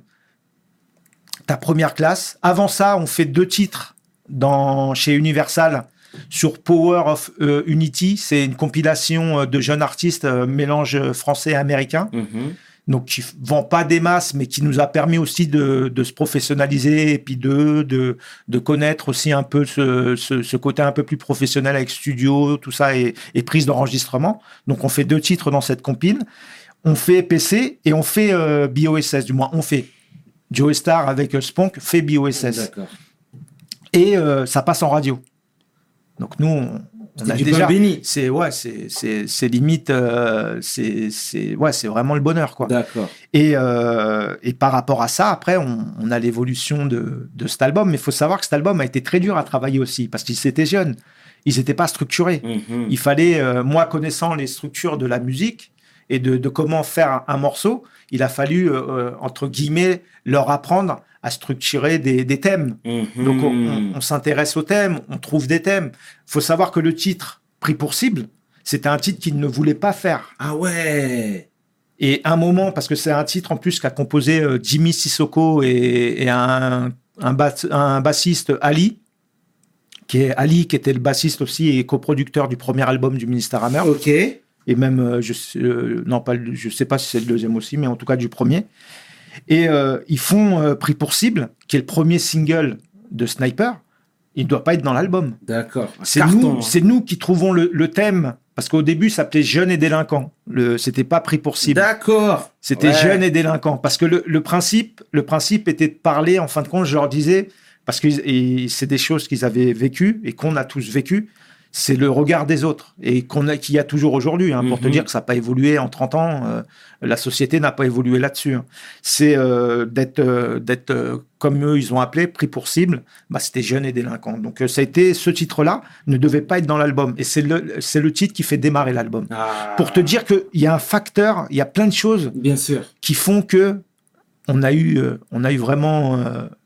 [SPEAKER 3] ta première classe. Avant ça, on fait deux titres dans chez Universal sur Power of euh, Unity. C'est une compilation euh, de jeunes artistes euh, mélange français et américain.
[SPEAKER 1] Mhm.
[SPEAKER 3] Donc qui vend pas des masses, mais qui nous a permis aussi de, de se professionnaliser et puis de, de, de connaître aussi un peu ce, ce, ce côté un peu plus professionnel avec studio, tout ça et, et prise d'enregistrement. Donc on fait deux titres dans cette compile. On fait PC et on fait euh, BOSS, du moins on fait. Joe Star avec Spunk fait BOSS.
[SPEAKER 1] D'accord.
[SPEAKER 3] Et euh, ça passe en radio. Donc nous, on, a
[SPEAKER 1] du
[SPEAKER 3] déjà...
[SPEAKER 1] béni.
[SPEAKER 3] C'est ouais, c'est c'est limite, euh, c'est c'est ouais, c'est vraiment le bonheur quoi.
[SPEAKER 1] D'accord.
[SPEAKER 3] Et, euh, et par rapport à ça, après, on, on a l'évolution de, de cet album. Mais il faut savoir que cet album a été très dur à travailler aussi, parce qu'ils étaient jeunes. Ils n'étaient pas structurés.
[SPEAKER 1] Mhm.
[SPEAKER 3] Il fallait, euh, moi connaissant les structures de la musique et de, de comment faire un, un morceau, il a fallu, entre guillemets, leur apprendre à structurer des, des thèmes.
[SPEAKER 1] Mhm.
[SPEAKER 3] Donc on, on- on s'intéresse aux thèmes, on trouve des thèmes. Il faut savoir que le titre, Pris pour cible, c'était un titre qu'il ne voulait pas faire.
[SPEAKER 1] Ah ouais.
[SPEAKER 3] Et un moment, parce que c'est un titre en plus qu'a composé euh, Jimmy Sissoko et, et un, un, bas- un bassiste Ali, qui est Ali, qui était le bassiste aussi et coproducteur du premier album du Ministère Hammer,
[SPEAKER 1] Ok.
[SPEAKER 3] et même, euh, je euh, non, pas, je sais pas si c'est le deuxième aussi, mais en tout cas du premier. Et euh, ils font euh, Pris pour cible, qui est le premier single de Sniper. Il ne doit pas être dans l'album.
[SPEAKER 1] D'accord.
[SPEAKER 3] C'est nous, c'est nous qui trouvons le, le thème, parce qu'au début, ça s'appelait Jeunes et délinquants. Le, c'était pas Pris pour cible.
[SPEAKER 1] D'accord.
[SPEAKER 3] C'était
[SPEAKER 1] Ouais.
[SPEAKER 3] jeunes et délinquants. Parce que le, le principe, le principe était de parler, en fin de compte, je leur disais, parce que c'est des choses qu'ils avaient vécues et qu'on a tous vécues, c'est le regard des autres et qu'on a, qu'il y a toujours aujourd'hui. hein, pour te
[SPEAKER 1] Mhm.
[SPEAKER 3] dire que ça n'a pas évolué en 30 ans, euh, la société n'a pas évolué là-dessus. hein. C'est euh, d'être, euh, d'être comme eux, ils ont appelé, pris pour cible, bah, c'était jeunes et délinquants. Donc ça a été, ce titre-là ne devait pas être dans l'album. Et c'est le, c'est le titre qui fait démarrer l'album.
[SPEAKER 1] Ah.
[SPEAKER 3] Pour te dire qu'il y a un facteur, il y a plein de choses
[SPEAKER 1] Bien sûr.
[SPEAKER 3] qui font que on a eu, on a eu vraiment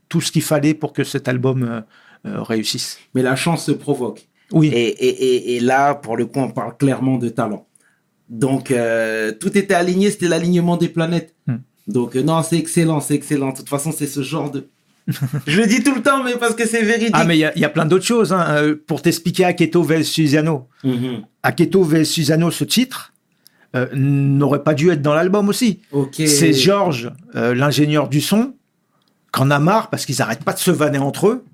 [SPEAKER 3] tout ce qu'il fallait pour que cet album réussisse.
[SPEAKER 1] Mais la chance se provoque.
[SPEAKER 3] Oui.
[SPEAKER 1] Et, et, et, et là, pour le coup, on parle clairement de talent. Donc, euh, tout était aligné, c'était l'alignement des planètes.
[SPEAKER 3] Hmm.
[SPEAKER 1] Donc, euh, non, c'est excellent, c'est excellent. De toute façon, c'est ce genre de... [laughs] Je le dis tout le temps, mais parce que c'est véridique.
[SPEAKER 3] Ah, mais il y a- il y, a plein d'autres choses. hein. Euh, pour t'expliquer Aketo vs Susano.
[SPEAKER 1] Mhm.
[SPEAKER 3] Aketo vs Susano, ce titre, euh, n'aurait pas dû être dans l'album aussi. C'est Georges, l'ingénieur du son, qu'en a marre parce qu'ils n'arrêtent pas de se vanner entre eux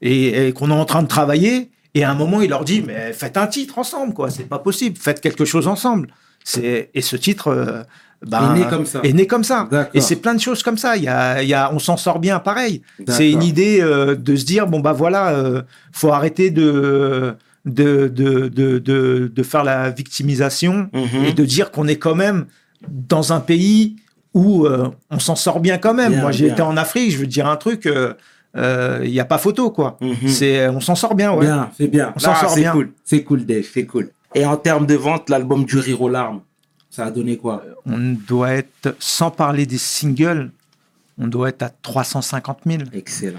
[SPEAKER 3] et, et qu'on est en train de travailler. Et à un moment, il leur dit Mais faites un titre ensemble, quoi. C'est pas possible. Faites quelque chose ensemble. C'est et ce titre. euh, ben,
[SPEAKER 1] Est né comme ça.
[SPEAKER 3] Est né comme ça. Et c'est plein de choses comme ça. Il y a, il y a, on s'en sort bien pareil. C'est une idée euh, de se dire bon bah voilà, euh, faut arrêter de de, de, de, de, de faire la victimisation
[SPEAKER 1] Mhm.
[SPEAKER 3] et de dire qu'on est quand même dans un pays où euh, on s'en sort bien quand même.
[SPEAKER 1] Bien,
[SPEAKER 3] Moi, j'ai été en Afrique, je veux te dire un truc, il n'y a pas photo, quoi.
[SPEAKER 1] Mhm.
[SPEAKER 3] C'est, on s'en sort bien, ouais.
[SPEAKER 1] Bien, c'est bien.
[SPEAKER 3] On s'en
[SPEAKER 1] Ah,
[SPEAKER 3] sort
[SPEAKER 1] c'est
[SPEAKER 3] bien.
[SPEAKER 1] cool. C'est cool, Dave, c'est cool. Et en termes de vente, l'album du Rire aux larmes, ça a donné quoi?
[SPEAKER 3] On doit être, sans parler des singles, on doit être à 350 000.
[SPEAKER 1] Excellent.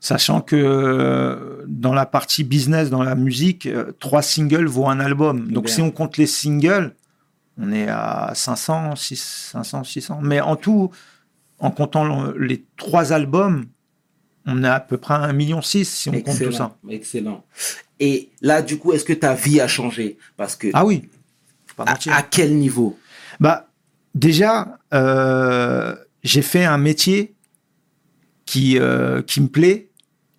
[SPEAKER 3] Sachant que euh, dans la partie business, dans la musique, euh, trois singles vaut un album. Donc
[SPEAKER 1] Bien.
[SPEAKER 3] si on compte les singles, on est à 500, 600, 500, 600. Mais en tout, en comptant le- les trois albums, on est à peu près à 1,6 million si on compte tout ça.
[SPEAKER 1] Excellent. Et là, du coup, est-ce que ta vie a changé? Parce que
[SPEAKER 3] Ah oui, faut pas
[SPEAKER 1] à, quel niveau?
[SPEAKER 3] Bah, déjà, euh, j'ai fait un métier qui, euh, qui me plaît,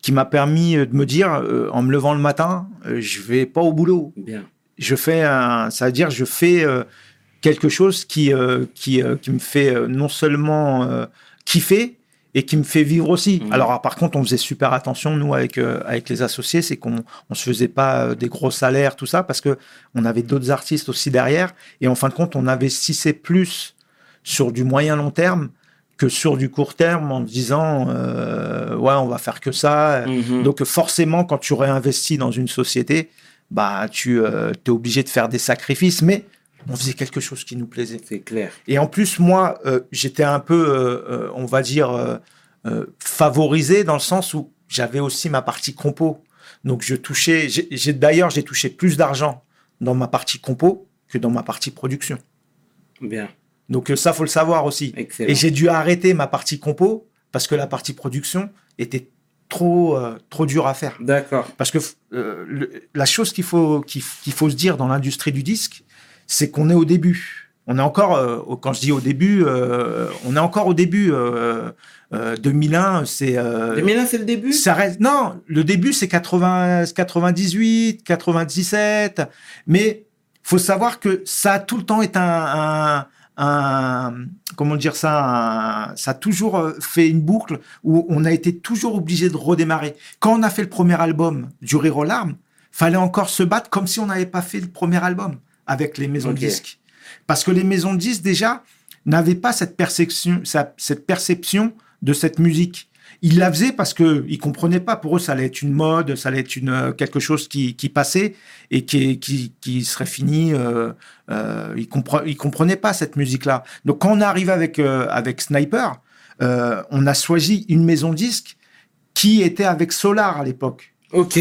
[SPEAKER 3] qui m'a permis de me dire, euh, en me levant le matin, euh, je vais pas au boulot.
[SPEAKER 1] Bien.
[SPEAKER 3] Je fais un, ça veut dire, je fais euh, quelque chose qui, euh, qui, euh, qui me fait euh, non seulement euh, kiffer et qui me fait vivre aussi.
[SPEAKER 1] Mhm.
[SPEAKER 3] Alors, par contre, on faisait super attention, nous, avec, euh, avec les associés, c'est qu'on on se faisait pas euh, des gros salaires, tout ça, parce que on avait d'autres artistes aussi derrière. Et en fin de compte, on investissait plus sur du moyen long terme que sur du court terme en se disant, euh, ouais, on va faire que ça.
[SPEAKER 1] Mhm.
[SPEAKER 3] Donc forcément, quand tu réinvestis dans une société, bah tu es obligé de faire des sacrifices, mais on faisait quelque chose qui nous plaisait.
[SPEAKER 1] c'est clair.
[SPEAKER 3] Et en plus, moi, euh, j'étais un peu, euh, euh, on va dire, favorisé dans le sens où j'avais aussi ma partie compo. Donc je touchais, j'ai d'ailleurs, j'ai touché plus d'argent dans ma partie compo que dans ma partie production.
[SPEAKER 1] Bien.
[SPEAKER 3] Donc ça, faut le savoir aussi.
[SPEAKER 1] Excellent.
[SPEAKER 3] Et j'ai dû arrêter ma partie compo parce que la partie production était trop, euh, trop dure à faire.
[SPEAKER 1] D'accord.
[SPEAKER 3] Parce que euh, le- la chose qu'il faut, qu'il faut se dire dans l'industrie du disque, c'est qu'on est au début. On est encore, euh, quand je dis au début, euh, on est encore au début. euh, euh, 2001, c'est. euh,
[SPEAKER 1] 2001, c'est le début?
[SPEAKER 3] ça reste, non, le début c'est 80, 98, 97, mais faut savoir que ça a tout le temps été un, un, un- comment dire ça, un- ça a toujours fait une boucle où on a été toujours obligé de redémarrer. Quand on a fait le premier album du Rire aux larmes, fallait encore se battre comme si on n'avait pas fait le premier album avec les maisons de disques, parce que les maisons de disques déjà n'avaient pas cette perception, cette perception de cette musique. Ils la faisaient parce que ils comprenaient pas. Pour eux, ça allait être une mode, ça allait être une euh, quelque chose qui, qui passait et qui, qui, qui serait fini. Euh, euh, ils, compre- ils comprenaient pas cette musique-là. Donc quand on est arrivé avec euh, avec Sniper, on a choisi une maison de disque qui était avec Solar à l'époque.
[SPEAKER 1] Ok.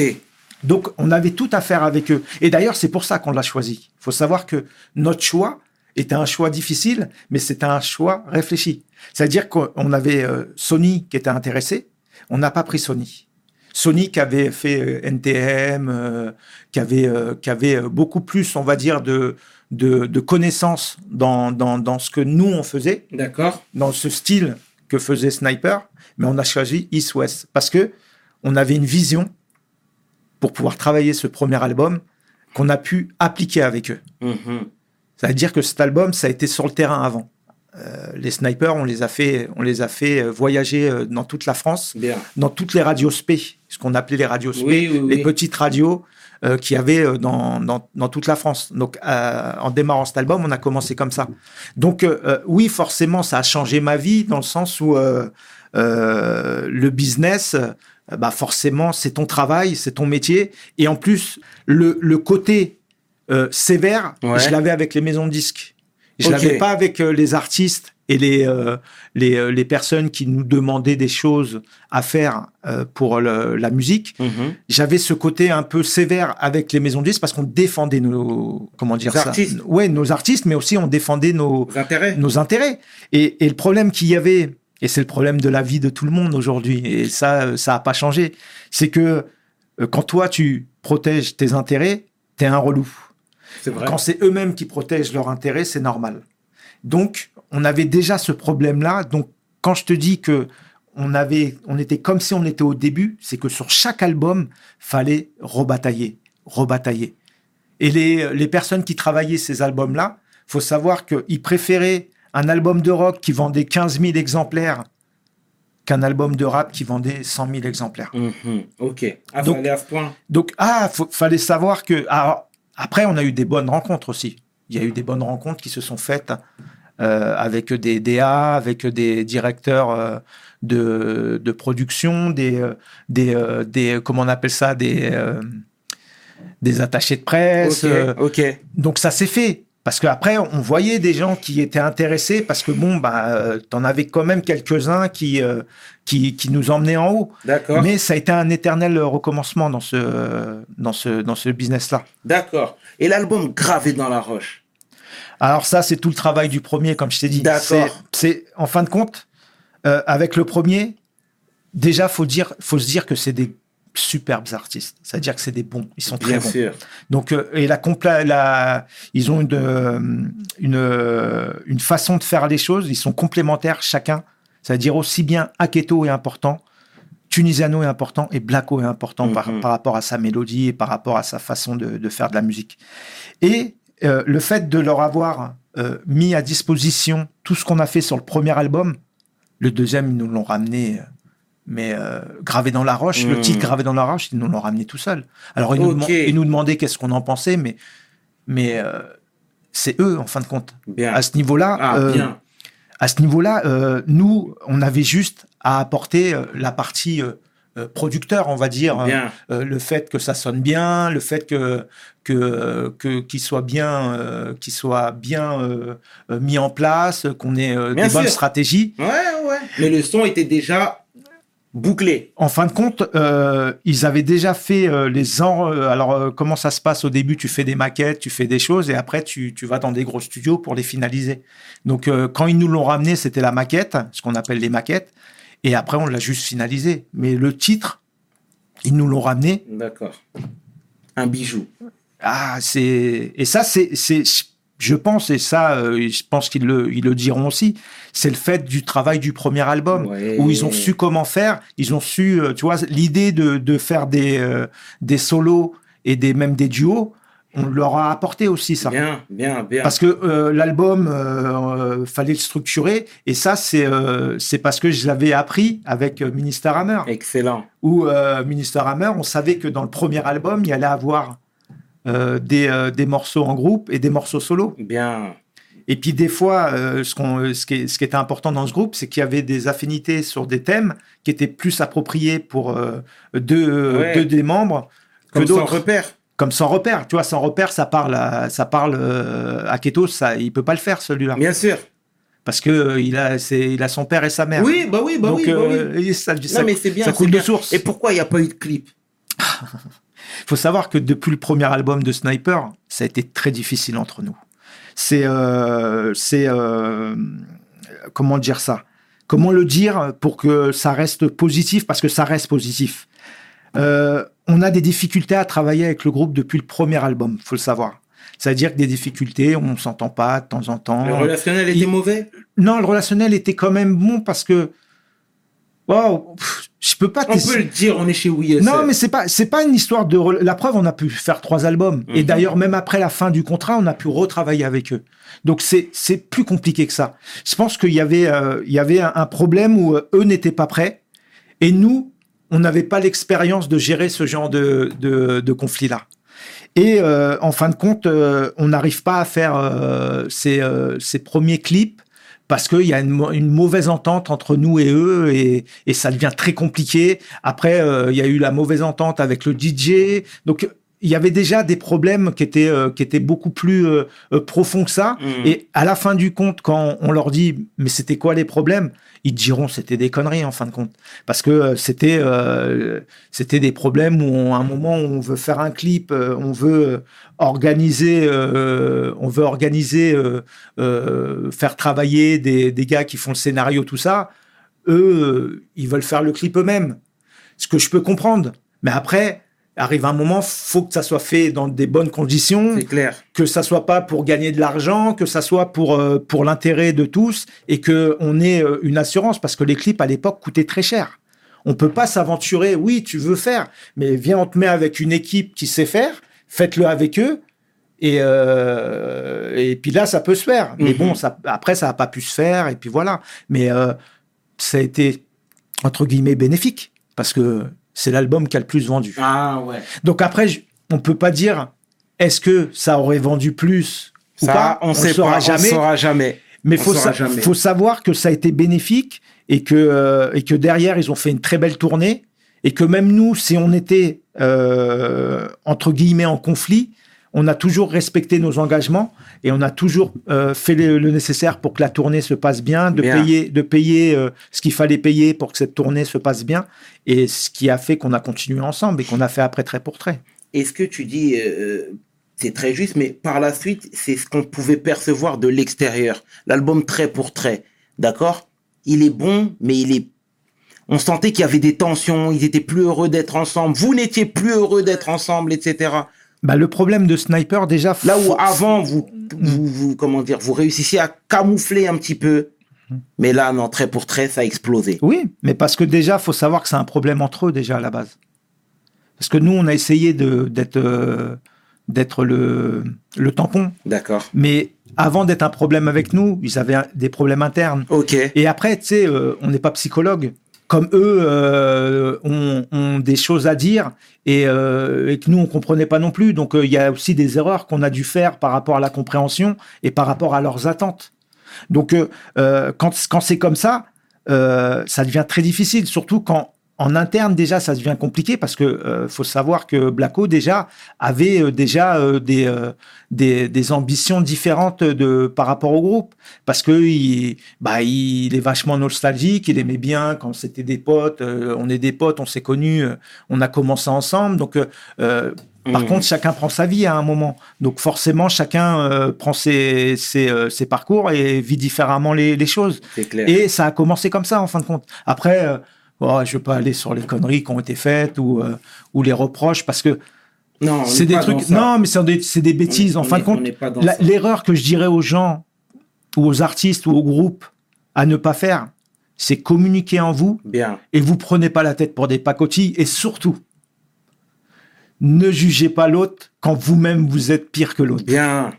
[SPEAKER 3] Donc, on avait tout à faire avec eux. Et d'ailleurs, c'est pour ça qu'on l'a choisi. Il faut savoir que notre choix était un choix difficile, mais c'était un choix réfléchi. C'est-à-dire qu'on avait euh, Sony qui était intéressé. On n'a pas pris Sony. Sony qui avait fait euh, NTM, euh, qui avait, qui avait beaucoup plus, on va dire, de, de, de connaissances dans, dans, dans ce que nous, on faisait
[SPEAKER 1] D'accord.
[SPEAKER 3] dans ce style que faisait Sniper, mais on a choisi East West parce que on avait une vision pour pouvoir travailler ce premier album qu'on a pu appliquer avec eux.
[SPEAKER 1] Mhm.
[SPEAKER 3] Ça veut dire que cet album, ça a été sur le terrain avant. Euh, les snipers, on les a fait, on les a fait euh, voyager euh, dans toute la France,
[SPEAKER 1] Bien.
[SPEAKER 3] dans toutes les radios spé, ce qu'on appelait les radios spé,
[SPEAKER 1] Oui, oui, oui.
[SPEAKER 3] les petites radios euh, qu'il y avait dans, dans, dans toute la France. Donc, euh, en démarrant cet album, on a commencé comme ça. Donc, oui, forcément, ça a changé ma vie dans le sens où le business, bah forcément, c'est ton travail, c'est ton métier. Et en plus, le, le côté euh, sévère,
[SPEAKER 1] Ouais.
[SPEAKER 3] je l'avais avec les maisons de disques. Je
[SPEAKER 1] Ok.
[SPEAKER 3] l'avais pas avec euh, les artistes et les, euh, les, euh, les personnes qui nous demandaient des choses à faire euh, pour le- la musique.
[SPEAKER 1] Mhm.
[SPEAKER 3] J'avais ce côté un peu sévère avec les maisons de disques parce qu'on défendait nos comment dire ça
[SPEAKER 1] artistes.
[SPEAKER 3] Ouais, nos artistes, mais aussi on défendait nos
[SPEAKER 1] intérêts
[SPEAKER 3] nos intérêts. Et, et le problème qu'il y avait, et c'est le problème de la vie de tout le monde aujourd'hui, et ça, euh, ça a pas changé, c'est que euh, quand toi tu protèges tes intérêts, t'es un relou.
[SPEAKER 1] Vrai.
[SPEAKER 3] Quand c'est eux-mêmes qui protègent leurs intérêts, c'est normal. Donc, on avait déjà ce problème-là. Donc, quand je te dis que on avait, on était comme si on était au début, c'est que sur chaque album, fallait rebatailler, rebatailler. Et les, les personnes qui travaillaient ces albums-là, faut savoir qu'ils préféraient un album de rock qui vendait 15 000 exemplaires qu'un album de rap qui vendait 100 000 exemplaires.
[SPEAKER 1] Mhm. Ok. Ah,
[SPEAKER 3] Donc-
[SPEAKER 1] fallait à ce point.
[SPEAKER 3] Donc, ah, faut- fallait savoir que. alors, après, on a eu des bonnes rencontres aussi. Il y a eu des bonnes rencontres qui se sont faites euh, avec des DA, avec des directeurs euh, de, de production, des, euh, des, des, comment on appelle ça, des, des attachés de presse.
[SPEAKER 1] Ok, ok.
[SPEAKER 3] donc ça s'est fait. Parce qu'après, on voyait des gens qui étaient intéressés parce que bon, bah, euh, t'en avais quand même quelques-uns qui, euh, qui, qui nous emmenaient en haut.
[SPEAKER 1] D'accord.
[SPEAKER 3] Mais ça a été un éternel recommencement dans ce, dans ce, dans ce business-là.
[SPEAKER 1] D'accord. Et l'album Gravé dans la roche?
[SPEAKER 3] Alors ça, c'est tout le travail du premier, comme je t'ai dit.
[SPEAKER 1] D'accord.
[SPEAKER 3] C'est- en fin de compte, euh, avec le premier, déjà faut dire, faut se dire que c'est des superbes artistes. C'est-à-dire que c'est des bons. Ils sont très bons. Donc euh, et la, compla- la ils ont une, euh, une euh, une façon de faire les choses. Ils sont complémentaires chacun. C'est-à-dire aussi bien Aketo est important, Tunisiano est important et Blacko est important par,
[SPEAKER 1] Mhm.
[SPEAKER 3] par rapport à sa mélodie et par rapport à sa façon de, de faire de la musique. Et euh, le fait de leur avoir euh, mis à disposition tout ce qu'on a fait sur le premier album, le deuxième, ils nous l'ont ramené, mais euh, gravé dans la roche. Le
[SPEAKER 1] Mhm.
[SPEAKER 3] titre gravé dans la roche, ils nous l'ont ramené tout seul. Alors, ils, nous, ils demandaient qu'est-ce qu'on en pensait, mais, mais euh, c'est eux, en fin de compte.
[SPEAKER 1] Bien.
[SPEAKER 3] À ce niveau-là,
[SPEAKER 1] Ah,
[SPEAKER 3] euh, à ce niveau-là, nous, on avait juste à apporter la partie producteur, on va dire.
[SPEAKER 1] Bien.
[SPEAKER 3] Le fait que ça sonne bien, le fait que que qu'il soit bien, qu'il soit bien mis en place, qu'on ait
[SPEAKER 1] Bien
[SPEAKER 3] des bonnes stratégies.
[SPEAKER 1] Ouais, ouais. Mais le son était déjà bouclé.
[SPEAKER 3] En fin de compte, euh, ils avaient déjà fait euh, les en... euh, Alors, comment ça se passe au début Tu fais des maquettes, tu fais des choses, et après, tu, tu vas dans des gros studios pour les finaliser. Donc, quand ils nous l'ont ramené, c'était la maquette, ce qu'on appelle les maquettes, et après, on l'a juste finalisé. Mais le titre, ils nous l'ont ramené.
[SPEAKER 1] D'accord. Un bijou.
[SPEAKER 3] Ah, c'est... Et ça, c'est... Je pense, et ça, euh, je pense qu'ils le, ils le diront aussi, c'est le fait du travail du premier album
[SPEAKER 1] Ouais.
[SPEAKER 3] où ils ont su comment faire, ils ont su, euh, tu vois, l'idée de, de faire des, euh, des solos et des, même des duos, on leur a apporté aussi ça.
[SPEAKER 1] Bien, bien, bien.
[SPEAKER 3] Parce que l'album, fallait le structurer, et ça, c'est c'est parce que je l'avais appris avec Minister Hammer.
[SPEAKER 1] Excellent.
[SPEAKER 3] Où Minister Hammer, on savait que dans le premier album, il y allait avoir des, euh, des morceaux en groupe et des morceaux solo.
[SPEAKER 1] Bien.
[SPEAKER 3] Et puis des fois, euh, ce, qu'on, ce, qui ce qui était important dans ce groupe, c'est qu'il y avait des affinités sur des thèmes qui étaient plus appropriés pour euh, deux,
[SPEAKER 1] Ouais.
[SPEAKER 3] deux des membres que
[SPEAKER 1] Comme sans
[SPEAKER 3] d'autres.
[SPEAKER 1] repère.
[SPEAKER 3] Comme sans repère. Tu vois, sans repère, ça parle à, ça parle euh, à Keto, ça, il peut pas le faire celui-là,
[SPEAKER 1] Bien sûr.
[SPEAKER 3] parce que euh, il a, c'est, il a son père et sa mère.
[SPEAKER 1] Oui, bah oui, bah
[SPEAKER 3] Donc
[SPEAKER 1] oui, bah
[SPEAKER 3] euh, ça, ça-
[SPEAKER 1] non, mais c'est bien.
[SPEAKER 3] ça
[SPEAKER 1] c'est
[SPEAKER 3] coule de source.
[SPEAKER 1] Et pourquoi il n'y a pas eu de clip? [laughs]
[SPEAKER 3] faut savoir que depuis le premier album de Sniper, ça a été très difficile entre nous. C'est, euh, c'est, euh, comment dire ça? Comment le dire pour que ça reste positif? Parce que ça reste positif. Euh, on a des difficultés à travailler avec le groupe depuis le premier album, faut le savoir. C'est-à-dire que des difficultés, on s'entend pas de temps en temps.
[SPEAKER 1] Le relationnel était
[SPEAKER 3] il-
[SPEAKER 1] mauvais?
[SPEAKER 3] Non, le relationnel était quand même bon parce que, wow, pff, je peux pas.
[SPEAKER 1] On peut le dire, on est chez We
[SPEAKER 3] non, mais c'est pas c'est pas une histoire de la preuve. On a pu faire trois albums et
[SPEAKER 1] Mhm.
[SPEAKER 3] d'ailleurs même après la fin du contrat, on a pu retravailler avec eux. Donc c'est c'est plus compliqué que ça. Je pense qu'il y avait euh, il y avait un, un problème où euh, eux n'étaient pas prêts et nous on n'avait pas l'expérience de gérer ce genre de de, de conflit là. Et euh, en fin de compte, euh, on n'arrive pas à faire euh, ces, euh, ces premiers clips parce qu'il y a une, mauvaise entente entre nous et eux et, et ça devient très compliqué. Après, euh, il y a eu la mauvaise entente avec le DJ. Donc, il y avait déjà des problèmes qui étaient, euh, qui étaient beaucoup plus euh, euh, profonds que ça.
[SPEAKER 1] Mhm.
[SPEAKER 3] Et à la fin du compte, quand on leur dit, mais c'était quoi les problèmes? Ils diront, c'était des conneries en fin de compte. Parce que euh, c'était euh, c'était des problèmes où, on- à un moment, on veut faire un clip, euh, on veut organiser, euh, on veut organiser, euh, euh, faire travailler des, des gars qui font le scénario, tout ça. Eux, ils veulent faire le clip eux-mêmes. Ce que je peux comprendre. Mais après, arrive un moment, faut que ça soit fait dans des bonnes conditions
[SPEAKER 1] C'est clair.
[SPEAKER 3] que ça soit pas pour gagner de l'argent, que ça soit pour euh, pour l'intérêt de tous et que on ait euh, une assurance parce que les clips à l'époque coûtaient très cher. On peut pas s'aventurer. Oui, tu veux faire, mais viens on te met avec une équipe qui sait faire. Faites-le avec eux. Et euh, et puis là ça peut se faire. Mais
[SPEAKER 1] Mhm.
[SPEAKER 3] bon, ça après ça a pas pu se faire et puis voilà. Mais ça a été entre guillemets bénéfique parce que c'est l'album qui a le plus vendu.
[SPEAKER 1] Ah ouais.
[SPEAKER 3] Donc après, on peut pas dire est-ce que ça aurait vendu plus ou
[SPEAKER 1] Ça,
[SPEAKER 3] pas?
[SPEAKER 1] on sait
[SPEAKER 3] saura
[SPEAKER 1] pas,
[SPEAKER 3] jamais.
[SPEAKER 1] on saura jamais.
[SPEAKER 3] Mais
[SPEAKER 1] On
[SPEAKER 3] faut,
[SPEAKER 1] saura
[SPEAKER 3] sa-
[SPEAKER 1] jamais.
[SPEAKER 3] faut savoir que ça a été bénéfique et que, euh, et que derrière, ils ont fait une très belle tournée. Et que même nous, si on était, euh, entre guillemets, en conflit, on a toujours respecté nos engagements et on a toujours euh, fait le, le nécessaire pour que la tournée se passe bien, de
[SPEAKER 1] Bien.
[SPEAKER 3] payer, de payer euh, ce qu'il fallait payer pour que cette tournée se passe bien. Et ce qui a fait qu'on a continué ensemble et qu'on a fait après trait pour trait.
[SPEAKER 1] Et ce que tu dis, euh, c'est très juste, mais par la suite, c'est ce qu'on pouvait percevoir de l'extérieur. L'album trait pour trait, d'accord? Il est bon, mais il est... On sentait qu'il y avait des tensions, ils étaient plus heureux d'être ensemble, vous n'étiez plus heureux d'être ensemble, etc.
[SPEAKER 3] Bah, le problème de Sniper, déjà,
[SPEAKER 1] Là où avant, vous, vous, vous- comment dire, vous réussissiez à camoufler un petit peu, mais là, non, trait pour trait, ça a explosé.
[SPEAKER 3] Oui, mais parce que déjà, faut savoir que c'est un problème entre eux déjà à la base. Parce que nous, on a essayé de- d'être euh, d'être le, le tampon,
[SPEAKER 1] D'accord.
[SPEAKER 3] mais avant d'être un problème avec nous, ils avaient des problèmes internes.
[SPEAKER 1] Ok.
[SPEAKER 3] Et après, tu sais, euh, on n'est pas psychologue. Comme eux euh, ont, ont des choses à dire et, euh, et que nous, on comprenait pas non plus. Donc, euh, il y a aussi des erreurs qu'on a dû faire par rapport à la compréhension et par rapport à leurs attentes. Donc, euh, euh, quand, quand c'est comme ça, ça devient très difficile, surtout quand en interne déjà ça devient compliqué parce que euh, faut savoir que Blacko déjà avait euh, déjà euh, des, euh, des des ambitions différentes de par rapport au groupe parce que il bah il est vachement nostalgique, il aimait bien quand c'était des potes, euh, on est des potes, on s'est connus, euh, on a commencé ensemble donc par
[SPEAKER 1] Mhm.
[SPEAKER 3] contre, chacun prend sa vie à un moment. Donc forcément, chacun euh, prend ses, ses, euh, ses parcours et vit différemment les, les choses.
[SPEAKER 1] C'est clair.
[SPEAKER 3] Et ça a commencé comme ça, en fin de compte. Après, euh, oh, je veux pas aller sur les conneries qui ont été faites ou, euh, ou les reproches, parce que
[SPEAKER 1] non,
[SPEAKER 3] c'est des trucs... Non, mais c'est des, bêtises.
[SPEAKER 1] On-
[SPEAKER 3] en
[SPEAKER 1] on
[SPEAKER 3] fin
[SPEAKER 1] est-
[SPEAKER 3] de compte, l'erreur que je dirais aux gens, ou aux artistes, ou aux groupes, à ne pas faire, c'est communiquer en vous
[SPEAKER 1] Bien.
[SPEAKER 3] et vous prenez pas la tête pour des pacotilles et surtout ne jugez pas l'autre quand vous-même vous êtes pire que l'autre.
[SPEAKER 1] Bien.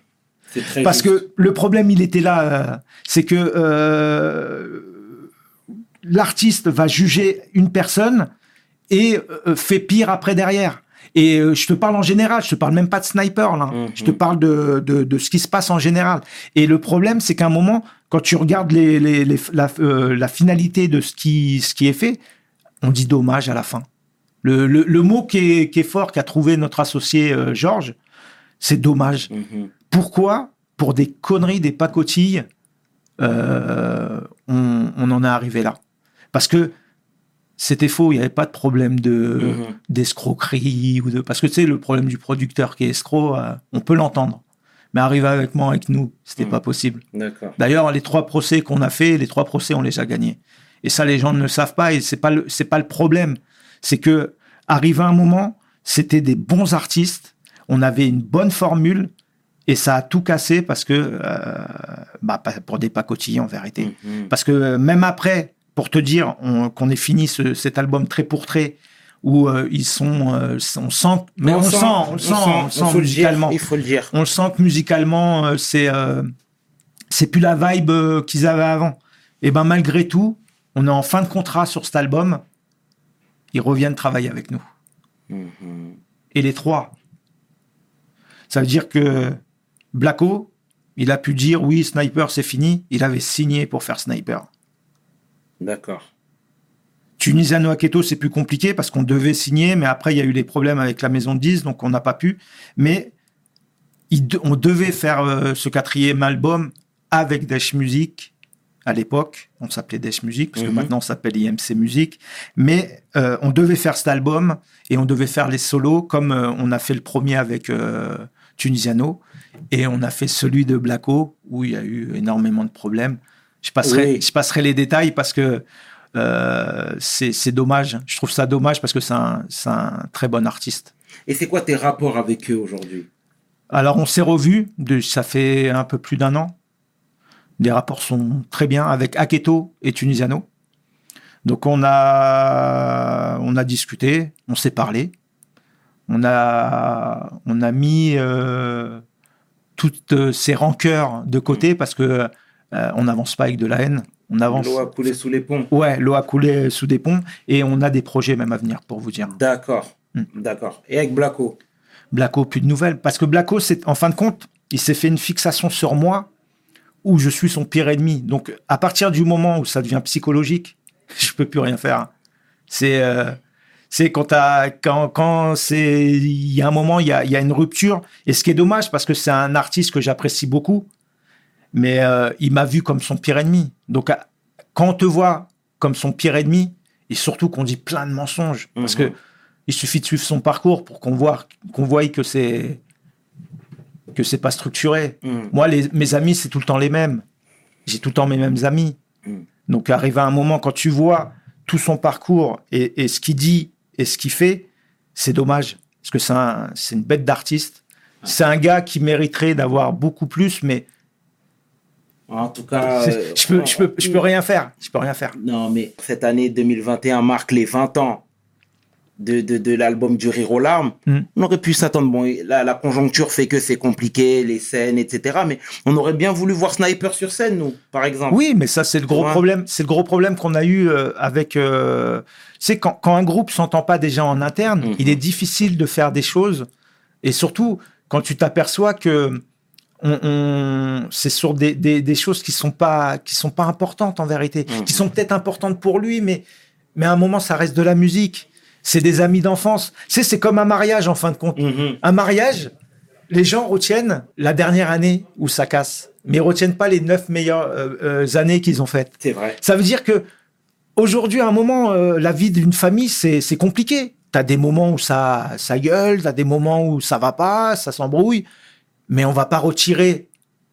[SPEAKER 3] Parce
[SPEAKER 1] juste.
[SPEAKER 3] que le problème, il était là, euh, c'est que euh, l'artiste va juger une personne et euh, fait pire après derrière. Et euh, je te parle en général, je te parle même pas de sniper là.
[SPEAKER 1] Mhm.
[SPEAKER 3] Je te parle de, de, de ce qui se passe en général. Et le problème, c'est qu'à un moment, quand tu regardes les, les, les- la, euh, la finalité de ce qui, ce qui est fait, on dit dommage à la fin. Le, le, le mot qui est, qui est fort, qu'a trouvé notre associé Georges, c'est dommage.
[SPEAKER 1] Mhm.
[SPEAKER 3] Pourquoi? Pour des conneries, des pacotilles, on, on en est arrivé là. Parce que c'était faux, il n'y avait pas de problème de
[SPEAKER 1] Mhm.
[SPEAKER 3] d'escroquerie ou de parce que tu sais le problème du producteur qui est escroc, euh, on peut l'entendre. Mais arriver avec moi avec nous, c'était
[SPEAKER 1] Mhm.
[SPEAKER 3] pas possible.
[SPEAKER 1] D'accord.
[SPEAKER 3] D'ailleurs, les trois procès qu'on a fait, les trois procès, on les a gagnés. Et ça, les gens ne le savent pas et c'est pas le, c'est pas le problème. C'est que, arrivé un moment, c'était des bons artistes, on avait une bonne formule et ça a tout cassé parce que, euh, bah, pour des pacotilles en vérité.
[SPEAKER 1] Mhm.
[SPEAKER 3] Parce que euh, même après, pour te dire on- qu'on ait fini ce- cet album trait pour trait, où euh, ils sont, euh, on sent, mais on, sent, on le sent, on le sent
[SPEAKER 1] le dire,
[SPEAKER 3] musicalement
[SPEAKER 1] Il faut le dire.
[SPEAKER 3] on le sent que musicalement, euh, c'est c'est plus la vibe qu'ils avaient avant. Et ben malgré tout, on est en fin de contrat sur cet album. Ils reviennent travailler avec nous.
[SPEAKER 1] Mhm.
[SPEAKER 3] Et les trois. Ça veut dire que Blacko, il a pu dire oui, Sniper, c'est fini. Il avait signé pour faire Sniper.
[SPEAKER 1] D'accord.
[SPEAKER 3] Tunisiano Aketo, c'est plus compliqué parce qu'on devait signer, mais après, il y a eu des problèmes avec la maison de 10, donc on n'a pas pu. Mais il on devait faire euh, ce quatrième album avec Dash Music à l'époque. On s'appelait Dash Music, parce que
[SPEAKER 1] Mhm.
[SPEAKER 3] maintenant on s'appelle IMC Music. Mais euh, on devait faire cet album et on devait faire les solos comme euh, on a fait le premier avec Tunisiano. Et on a fait celui de Blacko, où il y a eu énormément de problèmes. Je passerai,
[SPEAKER 1] Oui.
[SPEAKER 3] je passerai les détails parce que euh, c'est dommage. Je trouve ça dommage parce que c'est un, un très bon artiste.
[SPEAKER 1] Et c'est quoi tes rapports avec eux aujourd'hui?
[SPEAKER 3] Alors, on s'est revus, de, ça fait un peu plus d'un an. Les rapports sont très bien avec Aketo et Tunisiano. Donc, on a, on a discuté, on s'est parlé. On a, on a mis euh, toutes euh, ces rancœurs de côté parce que euh, on n'avance pas avec de la haine. On avance.
[SPEAKER 1] L'eau a coulé sous les ponts.
[SPEAKER 3] Ouais, l'eau a coulé sous des ponts et on a des projets même à venir pour vous dire.
[SPEAKER 1] D'accord.
[SPEAKER 3] Hmm.
[SPEAKER 1] D'accord. Et avec Blacko
[SPEAKER 3] Blacko, plus de nouvelles. Parce que Blacko, c'est, en fin de compte, il s'est fait une fixation sur moi ou je suis son pire ennemi. Donc, à partir du moment où ça devient psychologique, [laughs] je peux plus rien faire. C'est euh, c'est quand, quand, quand c'est il y a un moment, il y a, il y a une rupture. Et ce qui est dommage, parce que c'est un artiste que j'apprécie beaucoup, mais euh, il m'a vu comme son pire ennemi. Donc, quand on te voit comme son pire ennemi, et surtout qu'on dit plein de mensonges, parce
[SPEAKER 1] Mhm.
[SPEAKER 3] que il suffit de suivre son parcours pour qu'on voit qu'on voie que c'est que c'est pas structuré.
[SPEAKER 1] Mm.
[SPEAKER 3] Moi, les, mes amis, c'est tout le temps les mêmes. J'ai tout le temps mes mêmes amis.
[SPEAKER 1] Mm.
[SPEAKER 3] Donc, arrive à un moment, quand tu vois tout son parcours et, et ce qu'il dit et ce qu'il fait, c'est dommage. Parce que c'est un- c'est une bête d'artiste. C'est un gars qui mériterait d'avoir beaucoup plus, mais
[SPEAKER 1] En tout cas, euh,
[SPEAKER 3] je peux, je peux, je peux rien faire. Je peux rien faire.
[SPEAKER 1] Non, mais cette année 2021 marque les 20 ans de, de, de l'album du Rire aux larmes.
[SPEAKER 3] Mm.
[SPEAKER 1] On aurait pu s'attendre. Bon, la, la conjoncture fait que c'est compliqué, les scènes, etc. Mais on aurait bien voulu voir Sniper sur scène, nous, par exemple.
[SPEAKER 3] Oui, mais ça, c'est le gros
[SPEAKER 1] Ouais.
[SPEAKER 3] problème. C'est le gros problème qu'on a eu euh, avec. euh, c'est quand, quand un groupe s'entend pas déjà en interne,
[SPEAKER 1] Mhm.
[SPEAKER 3] il est difficile de faire des choses. Et surtout, quand tu t'aperçois que on, on- c'est sur des, des, des choses qui sont pas qui sont pas importantes en vérité,
[SPEAKER 1] Mhm.
[SPEAKER 3] qui sont peut-être importantes pour lui, mais mais à un moment, ça reste de la musique. C'est des amis d'enfance. C'est c'est comme un mariage en fin de compte.
[SPEAKER 1] Mhm.
[SPEAKER 3] Un mariage, les gens retiennent la dernière année où ça casse, mais ils retiennent pas les neuf meilleures euh, euh, années qu'ils ont faites.
[SPEAKER 1] C'est vrai.
[SPEAKER 3] Ça veut dire que aujourd'hui, à un moment, euh, la vie d'une famille, c'est c'est compliqué. T'as des moments où ça, ça gueule, t'as des moments où ça va pas, ça s'embrouille, mais on va pas retirer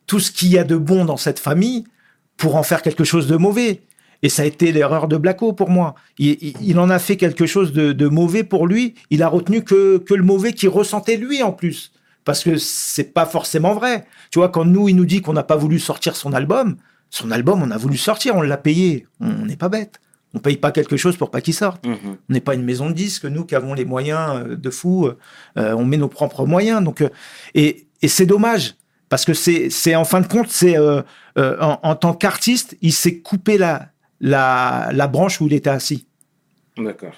[SPEAKER 3] tout ce qu'il y a de bon dans cette famille pour en faire quelque chose de mauvais. Et ça a été l'erreur de Blacko pour moi. Il, il- il en a fait quelque chose de, de mauvais pour lui. Il a retenu que, que le mauvais qu'il ressentait lui en plus. Parce que c'est pas forcément vrai. Tu vois, quand nous, il nous dit qu'on n'a pas voulu sortir son album, son album, on a voulu sortir, on l'a payé. On n'est pas bête. On paye pas quelque chose pour pas qu'il sorte.
[SPEAKER 1] Mhm.
[SPEAKER 3] On n'est pas une maison de disques, nous qui avons les moyens euh, de fou, euh, on met nos propres moyens. Donc, euh, et, et c'est dommage parce que c'est, en fin de compte, c'est euh, euh, en, en tant qu'artiste, il s'est coupé la, la, la branche où il était assis.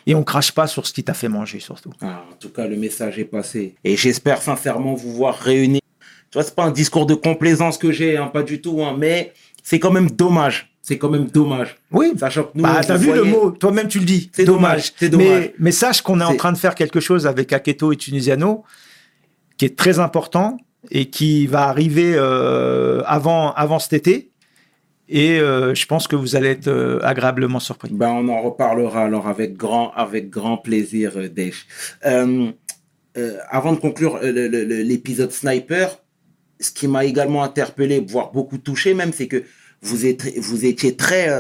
[SPEAKER 3] Et on crache pas sur ce qui t'a fait manger surtout.
[SPEAKER 1] Ah, en tout cas, le message est passé. Et j'espère sincèrement vous voir réunis. Tu vois, c'est pas un discours de complaisance que j'ai, hein, pas du tout, hein, mais c'est quand même dommage. C'est quand même dommage.
[SPEAKER 3] Oui.
[SPEAKER 1] Sachant que nous,
[SPEAKER 3] Bah, t'as vu le mot, toi-même tu le dis.
[SPEAKER 1] C'est dommage, c'est dommage.
[SPEAKER 3] Mais, mais sache qu'on est, en
[SPEAKER 1] C'est-
[SPEAKER 3] train de faire quelque chose avec Aketo et Tunisiano qui est très important et qui va arriver euh, avant, avant cet été. Et euh, je pense que vous allez être euh, agréablement surpris.
[SPEAKER 1] Ben, on en reparlera alors avec grand, avec grand plaisir, euh, avant de conclure l'épisode Sniper, ce qui m'a également interpellé, voire beaucoup touché même, c'est que vous, êtes, vous étiez très,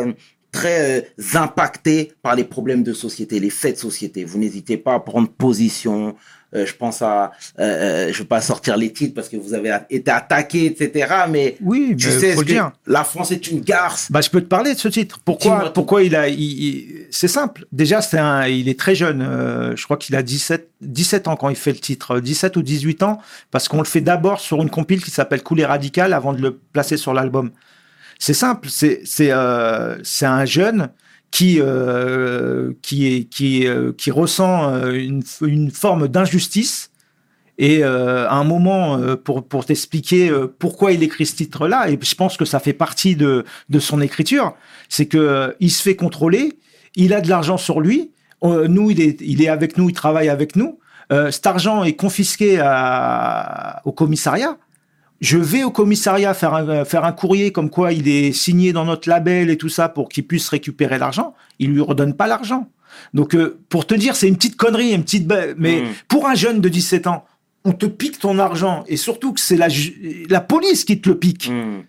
[SPEAKER 1] très impacté par les problèmes de société, les faits de société. Vous n'hésitez pas à prendre position. Euh, je pense à, euh, euh, je vais pas sortir les titres parce que vous avez été attaqué, etc. Mais
[SPEAKER 3] Oui,
[SPEAKER 1] tu sais
[SPEAKER 3] faut
[SPEAKER 1] ce
[SPEAKER 3] le
[SPEAKER 1] que
[SPEAKER 3] dire.
[SPEAKER 1] la France est une garce.
[SPEAKER 3] Bah, je peux te parler de ce titre. Pourquoi, pourquoi il a. il- il- c'est simple. Déjà, c'est un, il est très jeune. euh, je crois qu'il a 17, 17 ans quand il fait le titre. 17 ou 18 ans. Parce qu'on le fait d'abord sur une compile qui s'appelle Couler Radical avant de le placer sur l'album. C'est simple. C'est, c'est, euh, c'est un jeune qui, euh, qui, qui, euh, qui ressent euh, une, une forme d'injustice. Et euh, à un moment, euh, pour, pour t'expliquer euh, pourquoi il écrit ce titre-là, et je pense que ça fait partie de, de son écriture, c'est que il se fait contrôler, il a de l'argent sur lui, nous, il est, il est avec nous, il travaille avec nous. Cet argent est confisqué à- au commissariat. Je vais au commissariat faire un, faire un courrier comme quoi il est signé dans notre label et tout ça pour qu'il puisse récupérer l'argent. Il lui redonne pas l'argent. Donc, euh, pour te dire, c'est une petite connerie, une petite, mais
[SPEAKER 1] Mm.
[SPEAKER 3] pour un jeune de 17 ans, on te pique ton argent et surtout que c'est la, la police qui te le pique.
[SPEAKER 1] Hmm.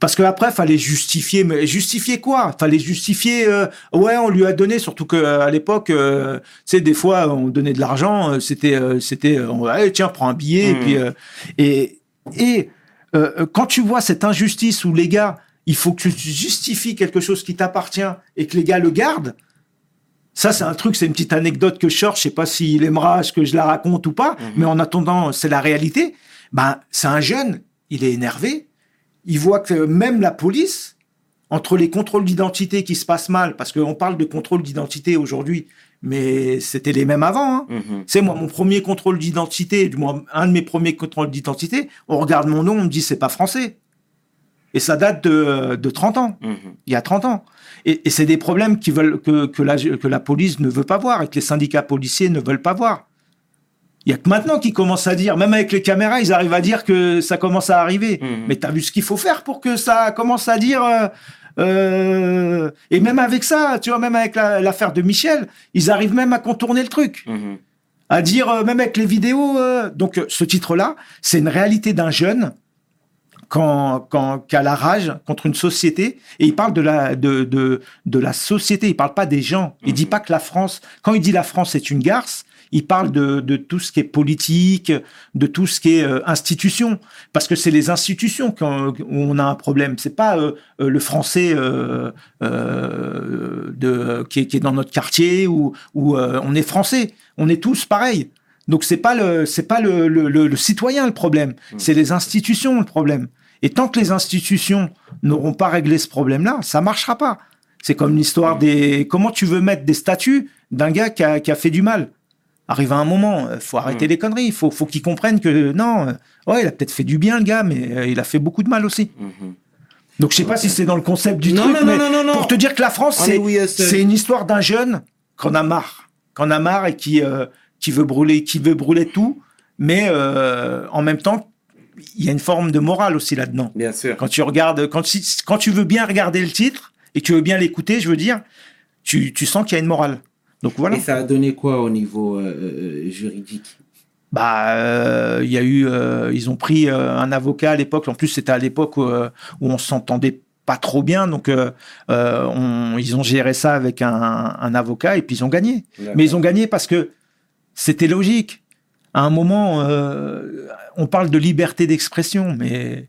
[SPEAKER 3] Parce que après, fallait justifier, mais justifier quoi? Fallait justifier. euh, ouais, on lui a donné, surtout que euh, à l'époque, euh, tu sais, des fois, on donnait de l'argent. euh, C'était, euh, c'était, euh, tiens, prends un billet. Et
[SPEAKER 1] Mhm.
[SPEAKER 3] puis, euh, et et euh, quand tu vois cette injustice où les gars, il faut que tu justifies quelque chose qui t'appartient et que les gars le gardent. Ça, c'est un truc, c'est une petite anecdote que je cherche. Je sais pas s'il aimera ce que je la raconte ou pas, mais en attendant, c'est la réalité. Ben, c'est un jeune, il est énervé. Il voit que même la police, entre les contrôles d'identité qui se passent mal, parce qu'on parle de contrôle d'identité aujourd'hui, mais c'était les mêmes avant. Hein.
[SPEAKER 1] Mhm.
[SPEAKER 3] C'est moi, mon premier contrôle d'identité, du moins un de mes premiers contrôles d'identité, on regarde mon nom, on me dit c'est pas français. Et ça date de, de 30 ans,
[SPEAKER 1] Mhm.
[SPEAKER 3] il y a 30 ans. Et, et c'est des problèmes qui veulent, que, que, la, que la police ne veut pas voir et que les syndicats policiers ne veulent pas voir. Il y a que maintenant qu'ils commencent à dire, même avec les caméras, ils arrivent à dire que ça commence à arriver.
[SPEAKER 1] Mhm.
[SPEAKER 3] Mais t'as vu ce qu'il faut faire pour que ça commence à dire. euh, euh, et même avec ça, tu vois, même avec la- l'affaire de Michel, ils arrivent même à contourner le truc
[SPEAKER 1] Mhm.
[SPEAKER 3] à dire euh, même avec les vidéos. euh, donc ce titre-là, c'est une réalité d'un jeune quand, quand qui a la rage contre une société et il parle de la de de, de la société. Il parle pas des gens. Il dit pas que la France. Quand il dit la France est une garce. Il parle de, de tout ce qui est politique, de tout ce qui est euh, institution, parce que c'est les institutions qu'on- où on a un problème. C'est pas euh, euh, le français euh, euh, de, qui, est, qui est dans notre quartier où, où euh, on est français. On est tous pareils. Donc c'est pas le c'est pas le, le, le- le citoyen le problème, c'est les institutions le problème. Et tant que les institutions n'auront pas réglé ce problème-là, ça marchera pas. C'est comme l'histoire des comment tu veux mettre des statuts d'un gars qui a, qui a fait du mal? Arrive à un moment, euh, faut arrêter les conneries. Il faut, faut qu'il comprenne que non, euh, ouais, il a peut-être fait du bien le gars, mais euh, il a fait beaucoup de mal aussi.
[SPEAKER 1] Mhm.
[SPEAKER 3] Donc je sais pas si c'est dans le concept du
[SPEAKER 1] Non,
[SPEAKER 3] truc,
[SPEAKER 1] non, non,
[SPEAKER 3] mais
[SPEAKER 1] non, non, non.
[SPEAKER 3] pour te dire que la France, c'est
[SPEAKER 1] est oui,
[SPEAKER 3] une histoire d'un jeune qu'on a marre, qu'on a marre et qui euh, qui veut brûler, qui veut brûler tout, mais euh, en même temps, il y a une forme de morale aussi là-dedans.
[SPEAKER 1] Bien sûr.
[SPEAKER 3] Quand tu regardes, quand, quand tu veux bien regarder le titre et que tu veux bien l'écouter, je veux dire, tu, tu sens qu'il y a une morale. Donc voilà.
[SPEAKER 1] Et ça a donné quoi au niveau euh, euh, juridique?
[SPEAKER 3] Bah, euh, il y a eu, euh, ils ont pris euh, un avocat à l'époque. En plus, c'était à l'époque où, où on s'entendait pas trop bien, donc on- ils ont géré ça avec un, un avocat et puis ils ont gagné. Mais ils ont gagné parce que c'était logique. À un moment, euh, on parle de liberté d'expression, mais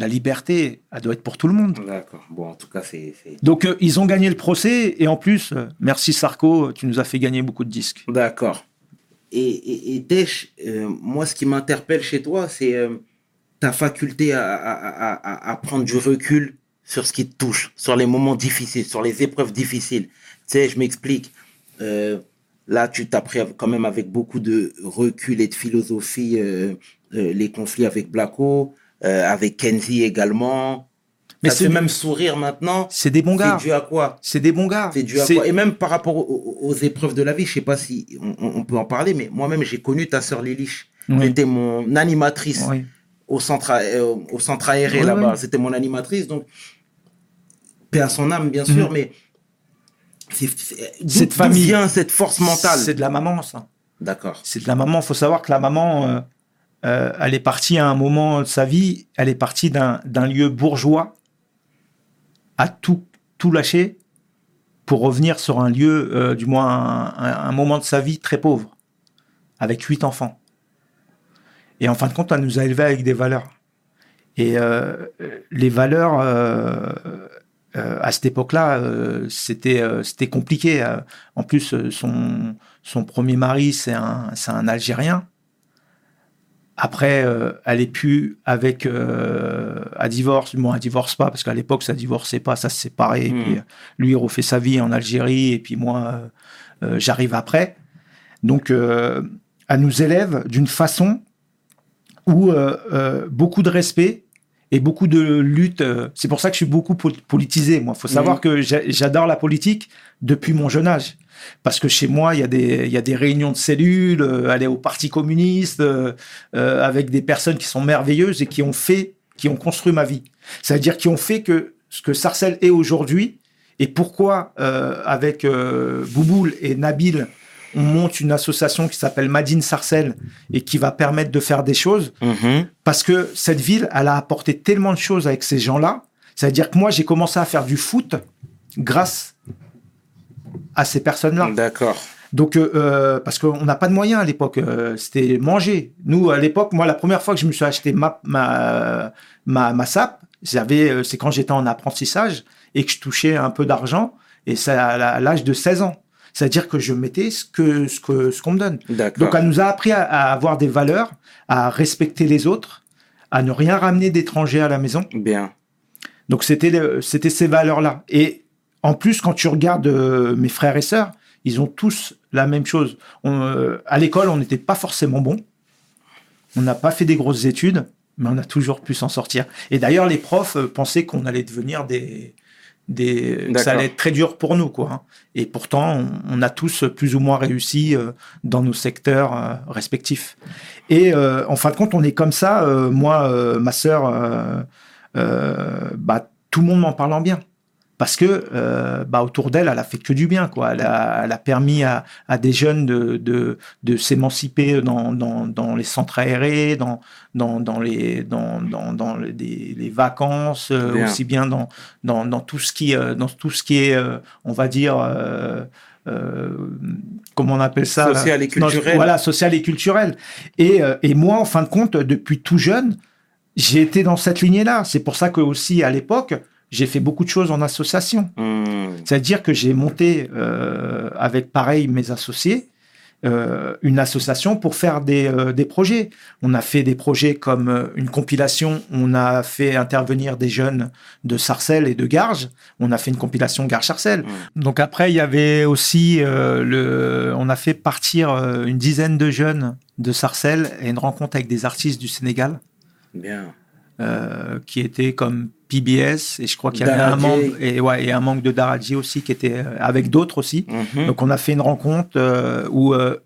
[SPEAKER 3] la liberté, elle doit être pour tout le monde.
[SPEAKER 1] D'accord. Bon, en tout cas, c'est.
[SPEAKER 3] Donc euh, ils ont gagné le procès et en plus, euh, merci Sarko, tu nous as fait gagner beaucoup de disques.
[SPEAKER 1] D'accord. Et, et, et Dech, euh, moi, ce qui m'interpelle chez toi, c'est ta faculté à, à, à, à- à prendre du recul sur ce qui te touche, sur les moments difficiles, sur les épreuves difficiles. Tu sais, je m'explique. Là, tu t'as pris quand même avec beaucoup de recul et de philosophie les conflits avec Blacko, avec Kenzie également.
[SPEAKER 3] Mais c'est-
[SPEAKER 1] même sourire maintenant.
[SPEAKER 3] C'est des bons
[SPEAKER 1] C'est
[SPEAKER 3] gars.
[SPEAKER 1] dû à quoi?
[SPEAKER 3] C'est des bons gars.
[SPEAKER 1] c'est dû à
[SPEAKER 3] C'est-
[SPEAKER 1] quoi? Et même par rapport aux, épreuves de la vie, je sais pas si on, peut en parler, mais moi-même j'ai connu ta sœur Lilich.
[SPEAKER 3] Oui.
[SPEAKER 1] C'était mon animatrice
[SPEAKER 3] Oui.
[SPEAKER 1] au centre euh, au centre aéré
[SPEAKER 3] Oui,
[SPEAKER 1] là-bas. C'était mon animatrice, donc paix à son âme bien sûr,
[SPEAKER 3] Mhm.
[SPEAKER 1] mais c'est c'est-
[SPEAKER 3] Cette famille.
[SPEAKER 1] vient cette force mentale?
[SPEAKER 3] C'est de la maman, ça.
[SPEAKER 1] D'accord.
[SPEAKER 3] C'est de la maman. faut savoir que la maman, euh, euh, elle est partie à un moment de sa vie, elle est partie d'un lieu bourgeois à tout, tout lâcher pour revenir sur un lieu, euh, du moins un, un- moment de sa vie très pauvre, avec huit enfants. Et en fin de compte, elle nous a élevés avec des valeurs. Et euh, les valeurs, à cette époque-là, c'était compliqué. En plus, son, son premier mari, c'est un, c'est un Algérien. Après, euh, elle est plus avec euh, à divorce. Bon, elle divorce pas parce qu'à l'époque, ça divorçait pas, ça se séparait. Et puis, euh, lui, il refait sa vie en Algérie et puis moi, euh, j'arrive après. Donc, elle nous élève d'une façon où beaucoup de respect et beaucoup de lutte. c'est pour ça que je suis beaucoup po- politisé. Moi, faut savoir
[SPEAKER 1] Mhm.
[SPEAKER 3] que j'a- j'adore la politique depuis mon jeune âge. Parce que chez moi, il y a des, il y a des réunions de cellules, euh, aller au Parti communiste, euh, euh, avec des personnes qui sont merveilleuses et qui ont fait, qui ont construit ma vie. C'est-à-dire qui ont fait que ce que Sarcelles est aujourd'hui et pourquoi, euh, avec Bouboul et Nabil, on monte une association qui s'appelle Madine Sarcelles et qui va permettre de faire des choses
[SPEAKER 1] Mhm.
[SPEAKER 3] parce que cette ville, elle a apporté tellement de choses avec ces gens-là. C'est-à-dire que moi, j'ai commencé à faire du foot grâce à ces personnes-là.
[SPEAKER 1] D'accord.
[SPEAKER 3] Donc, euh, euh, parce qu'on n'a pas de moyens à l'époque, euh, c'était manger. Nous, à l'époque, moi, la première fois que je me suis acheté ma, ma, ma, ma SAP, j'avais, euh, c'est quand j'étais en apprentissage et que je touchais un peu d'argent, et c'est à l'âge de 16 ans. C'est-à-dire que je mettais ce que ce que ce qu'on me donne.
[SPEAKER 1] D'accord.
[SPEAKER 3] Donc, elle nous a appris à, à avoir des valeurs, à respecter les autres, à ne rien ramener d'étrangers à la maison.
[SPEAKER 1] Bien.
[SPEAKER 3] Donc c'était c'était ces valeurs-là. Et en plus, quand tu regardes euh, mes frères et sœurs, ils ont tous la même chose. On, euh, à l'école, on n'était pas forcément bon. On n'a pas fait des grosses études, mais on a toujours pu s'en sortir. Et d'ailleurs, les profs euh, pensaient qu'on allait devenir des, des, que ça allait être très dur pour nous, quoi. hein. Et pourtant, on, on a tous plus ou moins réussi euh, dans nos secteurs euh, respectifs. Et euh, en fin de compte, on est comme ça. moi, ma sœur, bah, tout le monde m'en parle en bien. Parce que euh, bah, autour d'elle, elle a fait que du bien. Quoi. Elle, a, elle a permis à, à des jeunes de, de, de s'émanciper dans, dans, dans les centres aérés, dans, dans, dans, les, dans, dans, dans les, des- les vacances, euh,
[SPEAKER 1] Bien.
[SPEAKER 3] aussi bien dans, dans, dans, tout ce qui, euh, dans tout ce qui est, euh, on va dire, euh, euh, comment on appelle ça
[SPEAKER 1] Social et
[SPEAKER 3] Non,
[SPEAKER 1] culturel.
[SPEAKER 3] Voilà, social et culturel. Et, et moi, en fin de compte, depuis tout jeune, j'ai été dans cette lignée-là. C'est pour ça que aussi à l'époque, j'ai fait beaucoup de choses en association.
[SPEAKER 1] Hmm.
[SPEAKER 3] C'est-à-dire que j'ai monté euh, avec pareil mes associés euh, une association pour faire des, euh, des projets. On a fait des projets comme euh, une compilation, on a fait intervenir des jeunes de Sarcelles et de Garges, on a fait une compilation Garges-Sarcelles. Donc après, il y avait aussi, euh, le, on a fait partir euh, une dizaine de jeunes de Sarcelles et une rencontre avec des artistes du Sénégal
[SPEAKER 1] Bien.
[SPEAKER 3] Euh, qui étaient comme PBS et je crois qu'il y avait un membre et ouais et un membre de Daradji aussi qui était euh, avec d'autres aussi.
[SPEAKER 1] Mhm.
[SPEAKER 3] Donc on a fait une rencontre euh, où euh,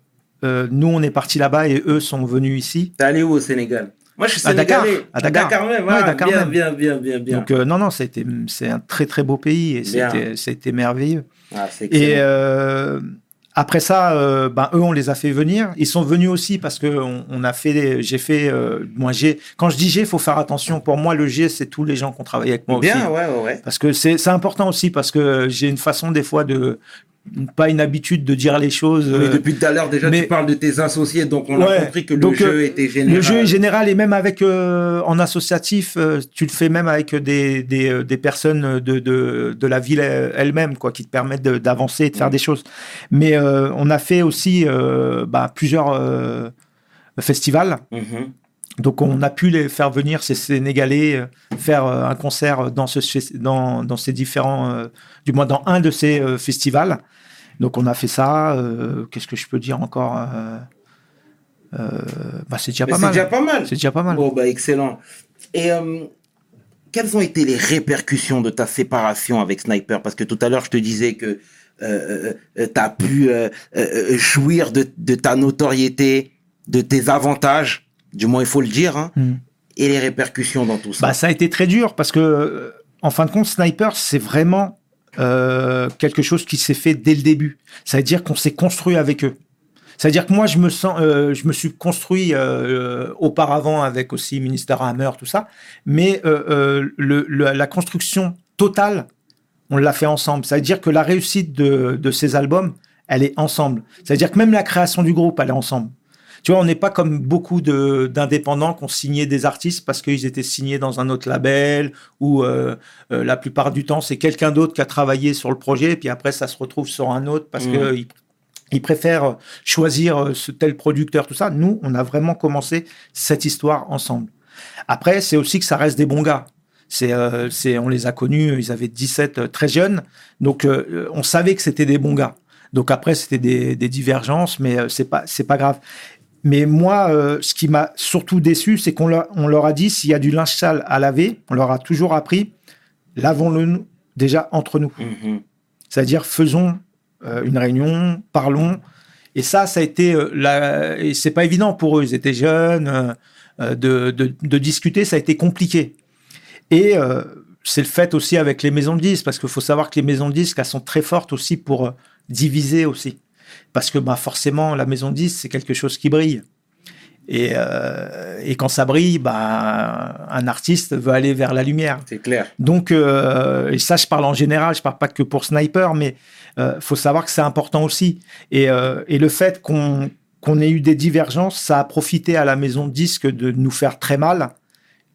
[SPEAKER 3] nous on est partis là-bas et eux sont venus ici.
[SPEAKER 1] T'es allé où au Sénégal? Moi, je suis
[SPEAKER 3] À Dakar. À Dakar.
[SPEAKER 1] même.
[SPEAKER 3] Ouais, Dakar
[SPEAKER 1] bien,
[SPEAKER 3] même.
[SPEAKER 1] bien, bien, bien, bien.
[SPEAKER 3] Donc non non c'était c'est un très très beau pays et c'était c'était merveilleux.
[SPEAKER 1] Ah, c'est
[SPEAKER 3] Et après ça, euh, ben eux, on les a fait venir. Ils sont venus aussi parce que on, on a fait, des- j'ai fait, euh, moi j'ai. Quand je dis j'ai, faut faire attention. Pour moi, le G, c'est tous les gens qui ont travaillé avec moi aussi.
[SPEAKER 1] Bien, ouais, ouais, ouais.
[SPEAKER 3] Parce que c'est c'est important aussi parce que j'ai une façon des fois de pas une habitude de dire les choses.
[SPEAKER 1] Mais
[SPEAKER 3] euh,
[SPEAKER 1] depuis tout à l'heure, déjà,
[SPEAKER 3] mais-
[SPEAKER 1] tu parles de tes associés, donc on a compris que le
[SPEAKER 3] Donc,
[SPEAKER 1] jeu
[SPEAKER 3] euh,
[SPEAKER 1] était général.
[SPEAKER 3] Le jeu est général et même avec euh, en associatif, euh, tu le fais même avec des, des, des personnes de, de, de la ville elle-même, quoi, qui te permettent d'avancer et de faire des choses. Mais euh, on a fait aussi bah, plusieurs festivals.
[SPEAKER 1] Mhm.
[SPEAKER 3] Donc on a pu les faire venir ces Sénégalais euh, faire euh, un concert dans ce fes- dans, dans ces différents euh, du moins dans un de ces festivals. Donc on a fait ça. Qu'est-ce que je peux dire encore bah, c'est déjà pas
[SPEAKER 1] c'est
[SPEAKER 3] mal.
[SPEAKER 1] déjà pas mal.
[SPEAKER 3] C'est déjà pas mal.
[SPEAKER 1] Bon, bah, excellent. Et quelles ont été les répercussions de ta séparation avec Sniper? Parce que tout à l'heure, je te disais que euh, tu as pu euh, jouir de, de ta notoriété, de tes avantages, du moins il faut le dire, hein,
[SPEAKER 3] Hmm.
[SPEAKER 1] et les répercussions dans tout ça.
[SPEAKER 3] Bah, ça a été très dur parce que, euh, en fin de compte, Sniper, c'est vraiment euh, quelque chose qui s'est fait dès le début. Ça veut dire qu'on s'est construit avec eux. C'est-à-dire que moi, je me sens, euh, je me suis construit euh, auparavant avec aussi Minister Hammer, tout ça, mais le, le- la construction totale, on l'a fait ensemble. Ça veut dire que la réussite de, de ces albums, elle est ensemble. Ça veut dire que même la création du groupe, elle est ensemble. Tu vois, on n'est pas comme beaucoup de- d'indépendants qui ont signé des artistes parce qu'ils étaient signés dans un autre label ou euh, euh, la plupart du temps, c'est quelqu'un d'autre qui a travaillé sur le projet et puis après, ça se retrouve sur un autre parce
[SPEAKER 1] Mhm.
[SPEAKER 3] que ils ils préfèrent choisir euh, ce tel producteur, tout ça. Nous, on a vraiment commencé cette histoire ensemble. Après, c'est aussi que ça reste des bons gars. C'est, euh, c'est, on les a connus, ils avaient 17, euh, très jeunes. Donc, euh, on savait que c'était des bons gars. Donc après, c'était des, des divergences, mais euh, c'est pas, c'est pas grave. Mais moi, euh, ce qui m'a surtout déçu, c'est qu'on leur, on leur a dit s'il y a du linge sale à laver, on leur a toujours appris, lavons-le déjà entre nous.
[SPEAKER 1] Mhm.
[SPEAKER 3] C'est-à-dire, faisons euh, une réunion, parlons. Et ça, ça a été euh, la... et c'est pas évident pour eux. Ils étaient jeunes, de, de, de discuter, ça a été compliqué. Et c'est le fait aussi avec les maisons de disques, parce qu'il faut savoir que les maisons de disques, elles sont très fortes aussi pour diviser aussi. Parce que bah, forcément, la maison de disques, c'est quelque chose qui brille. Et, euh, et quand ça brille, bah, un artiste veut aller vers la lumière.
[SPEAKER 1] C'est clair.
[SPEAKER 3] Donc, euh, et ça, je parle en général, je parle pas que pour Sniper, mais euh, faut savoir que c'est important aussi. Et, euh, et le fait qu'on qu'on ait eu des divergences, ça a profité à la maison de disques de nous faire très mal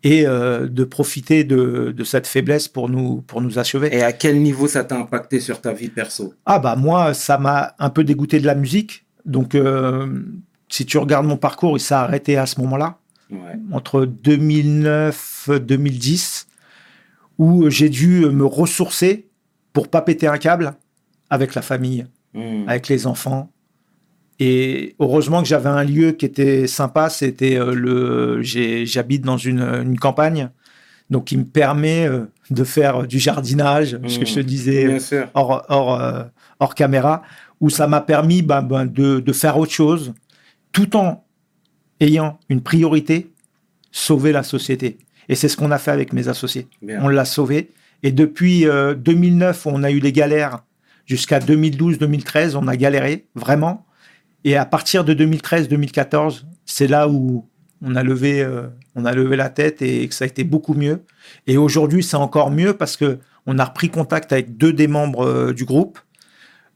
[SPEAKER 3] et euh, de profiter de, de cette faiblesse pour nous, pour nous achever.
[SPEAKER 1] Et à quel niveau ça t'a impacté sur ta vie perso?
[SPEAKER 3] Ah bah moi, ça m'a un peu dégoûté de la musique. Donc, euh, si tu regardes mon parcours, il s'est arrêté à ce moment-là
[SPEAKER 1] Ouais.
[SPEAKER 3] entre 2009 2010 où j'ai dû me ressourcer pour pas péter un câble avec la famille,
[SPEAKER 1] Mhm.
[SPEAKER 3] avec les enfants Et heureusement que j'avais un lieu qui était sympa. C'était euh, le. J'habite dans une, une campagne, donc qui me permet euh, de faire du jardinage, ce que je te disais hors, hors, euh, hors caméra, où ça m'a permis ben, ben, de, de faire autre chose, tout en ayant une priorité, sauver la société. Et c'est ce qu'on a fait avec mes associés.
[SPEAKER 1] Bien.
[SPEAKER 3] On l'a sauvé. Et depuis euh, 2009, où on a eu les galères, jusqu'à 2012-2013, on a galéré, vraiment. Et à partir de 2013-2014, c'est là où on a, levé, euh, on a levé la tête et que ça a été beaucoup mieux. Et aujourd'hui, c'est encore mieux parce que on a repris contact avec deux des membres euh, du groupe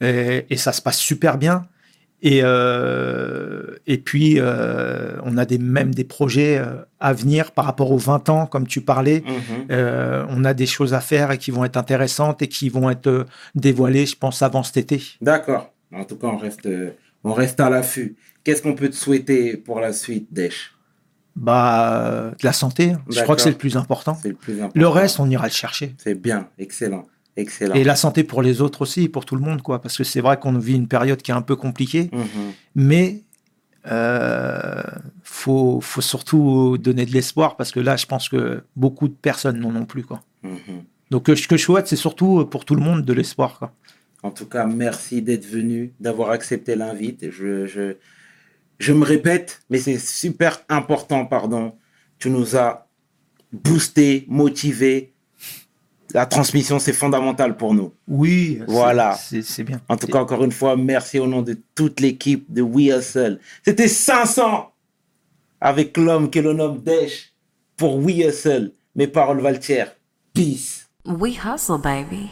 [SPEAKER 3] et, et ça se passe super bien. Et, euh, et puis, on a des, même des projets à venir par rapport aux 20 ans, comme tu parlais.
[SPEAKER 1] Mhm.
[SPEAKER 3] On a des choses à faire et qui vont être intéressantes et qui vont être dévoilées, je pense, avant cet été.
[SPEAKER 1] D'accord. En tout cas, on reste, on reste à l'affût. Qu'est-ce qu'on peut te souhaiter pour la suite, Desch?
[SPEAKER 3] Bah, euh, de la santé, je crois que c'est le plus important.
[SPEAKER 1] C'est le plus important.
[SPEAKER 3] Le reste, on ira le chercher.
[SPEAKER 1] C'est bien. Excellent. Excellent.
[SPEAKER 3] Et la santé pour les autres aussi, pour tout le monde, quoi. Parce que c'est vrai qu'on vit une période qui est un peu compliquée,
[SPEAKER 1] Mhm.
[SPEAKER 3] mais euh, faut, faut surtout donner de l'espoir parce que là, je pense que beaucoup de personnes n'en ont plus, quoi.
[SPEAKER 1] Mhm.
[SPEAKER 3] Donc, euh, ce que je souhaite, c'est surtout pour tout le monde de l'espoir, quoi.
[SPEAKER 1] En tout cas, merci d'être venu, d'avoir accepté l'invite. Je, je, je me répète, mais c'est super important, pardon. Tu nous as boosté, motivé. La transmission, c'est fondamental pour nous.
[SPEAKER 3] Oui, c'est-
[SPEAKER 1] Voilà.
[SPEAKER 3] c'est bien.
[SPEAKER 1] En tout cas, encore une fois, merci au nom de toute l'équipe de We Hustle. C'était 500 avec l'homme que l'on nomme Desch pour We Hustle. Mes paroles valent Peace.
[SPEAKER 2] We hustle, baby.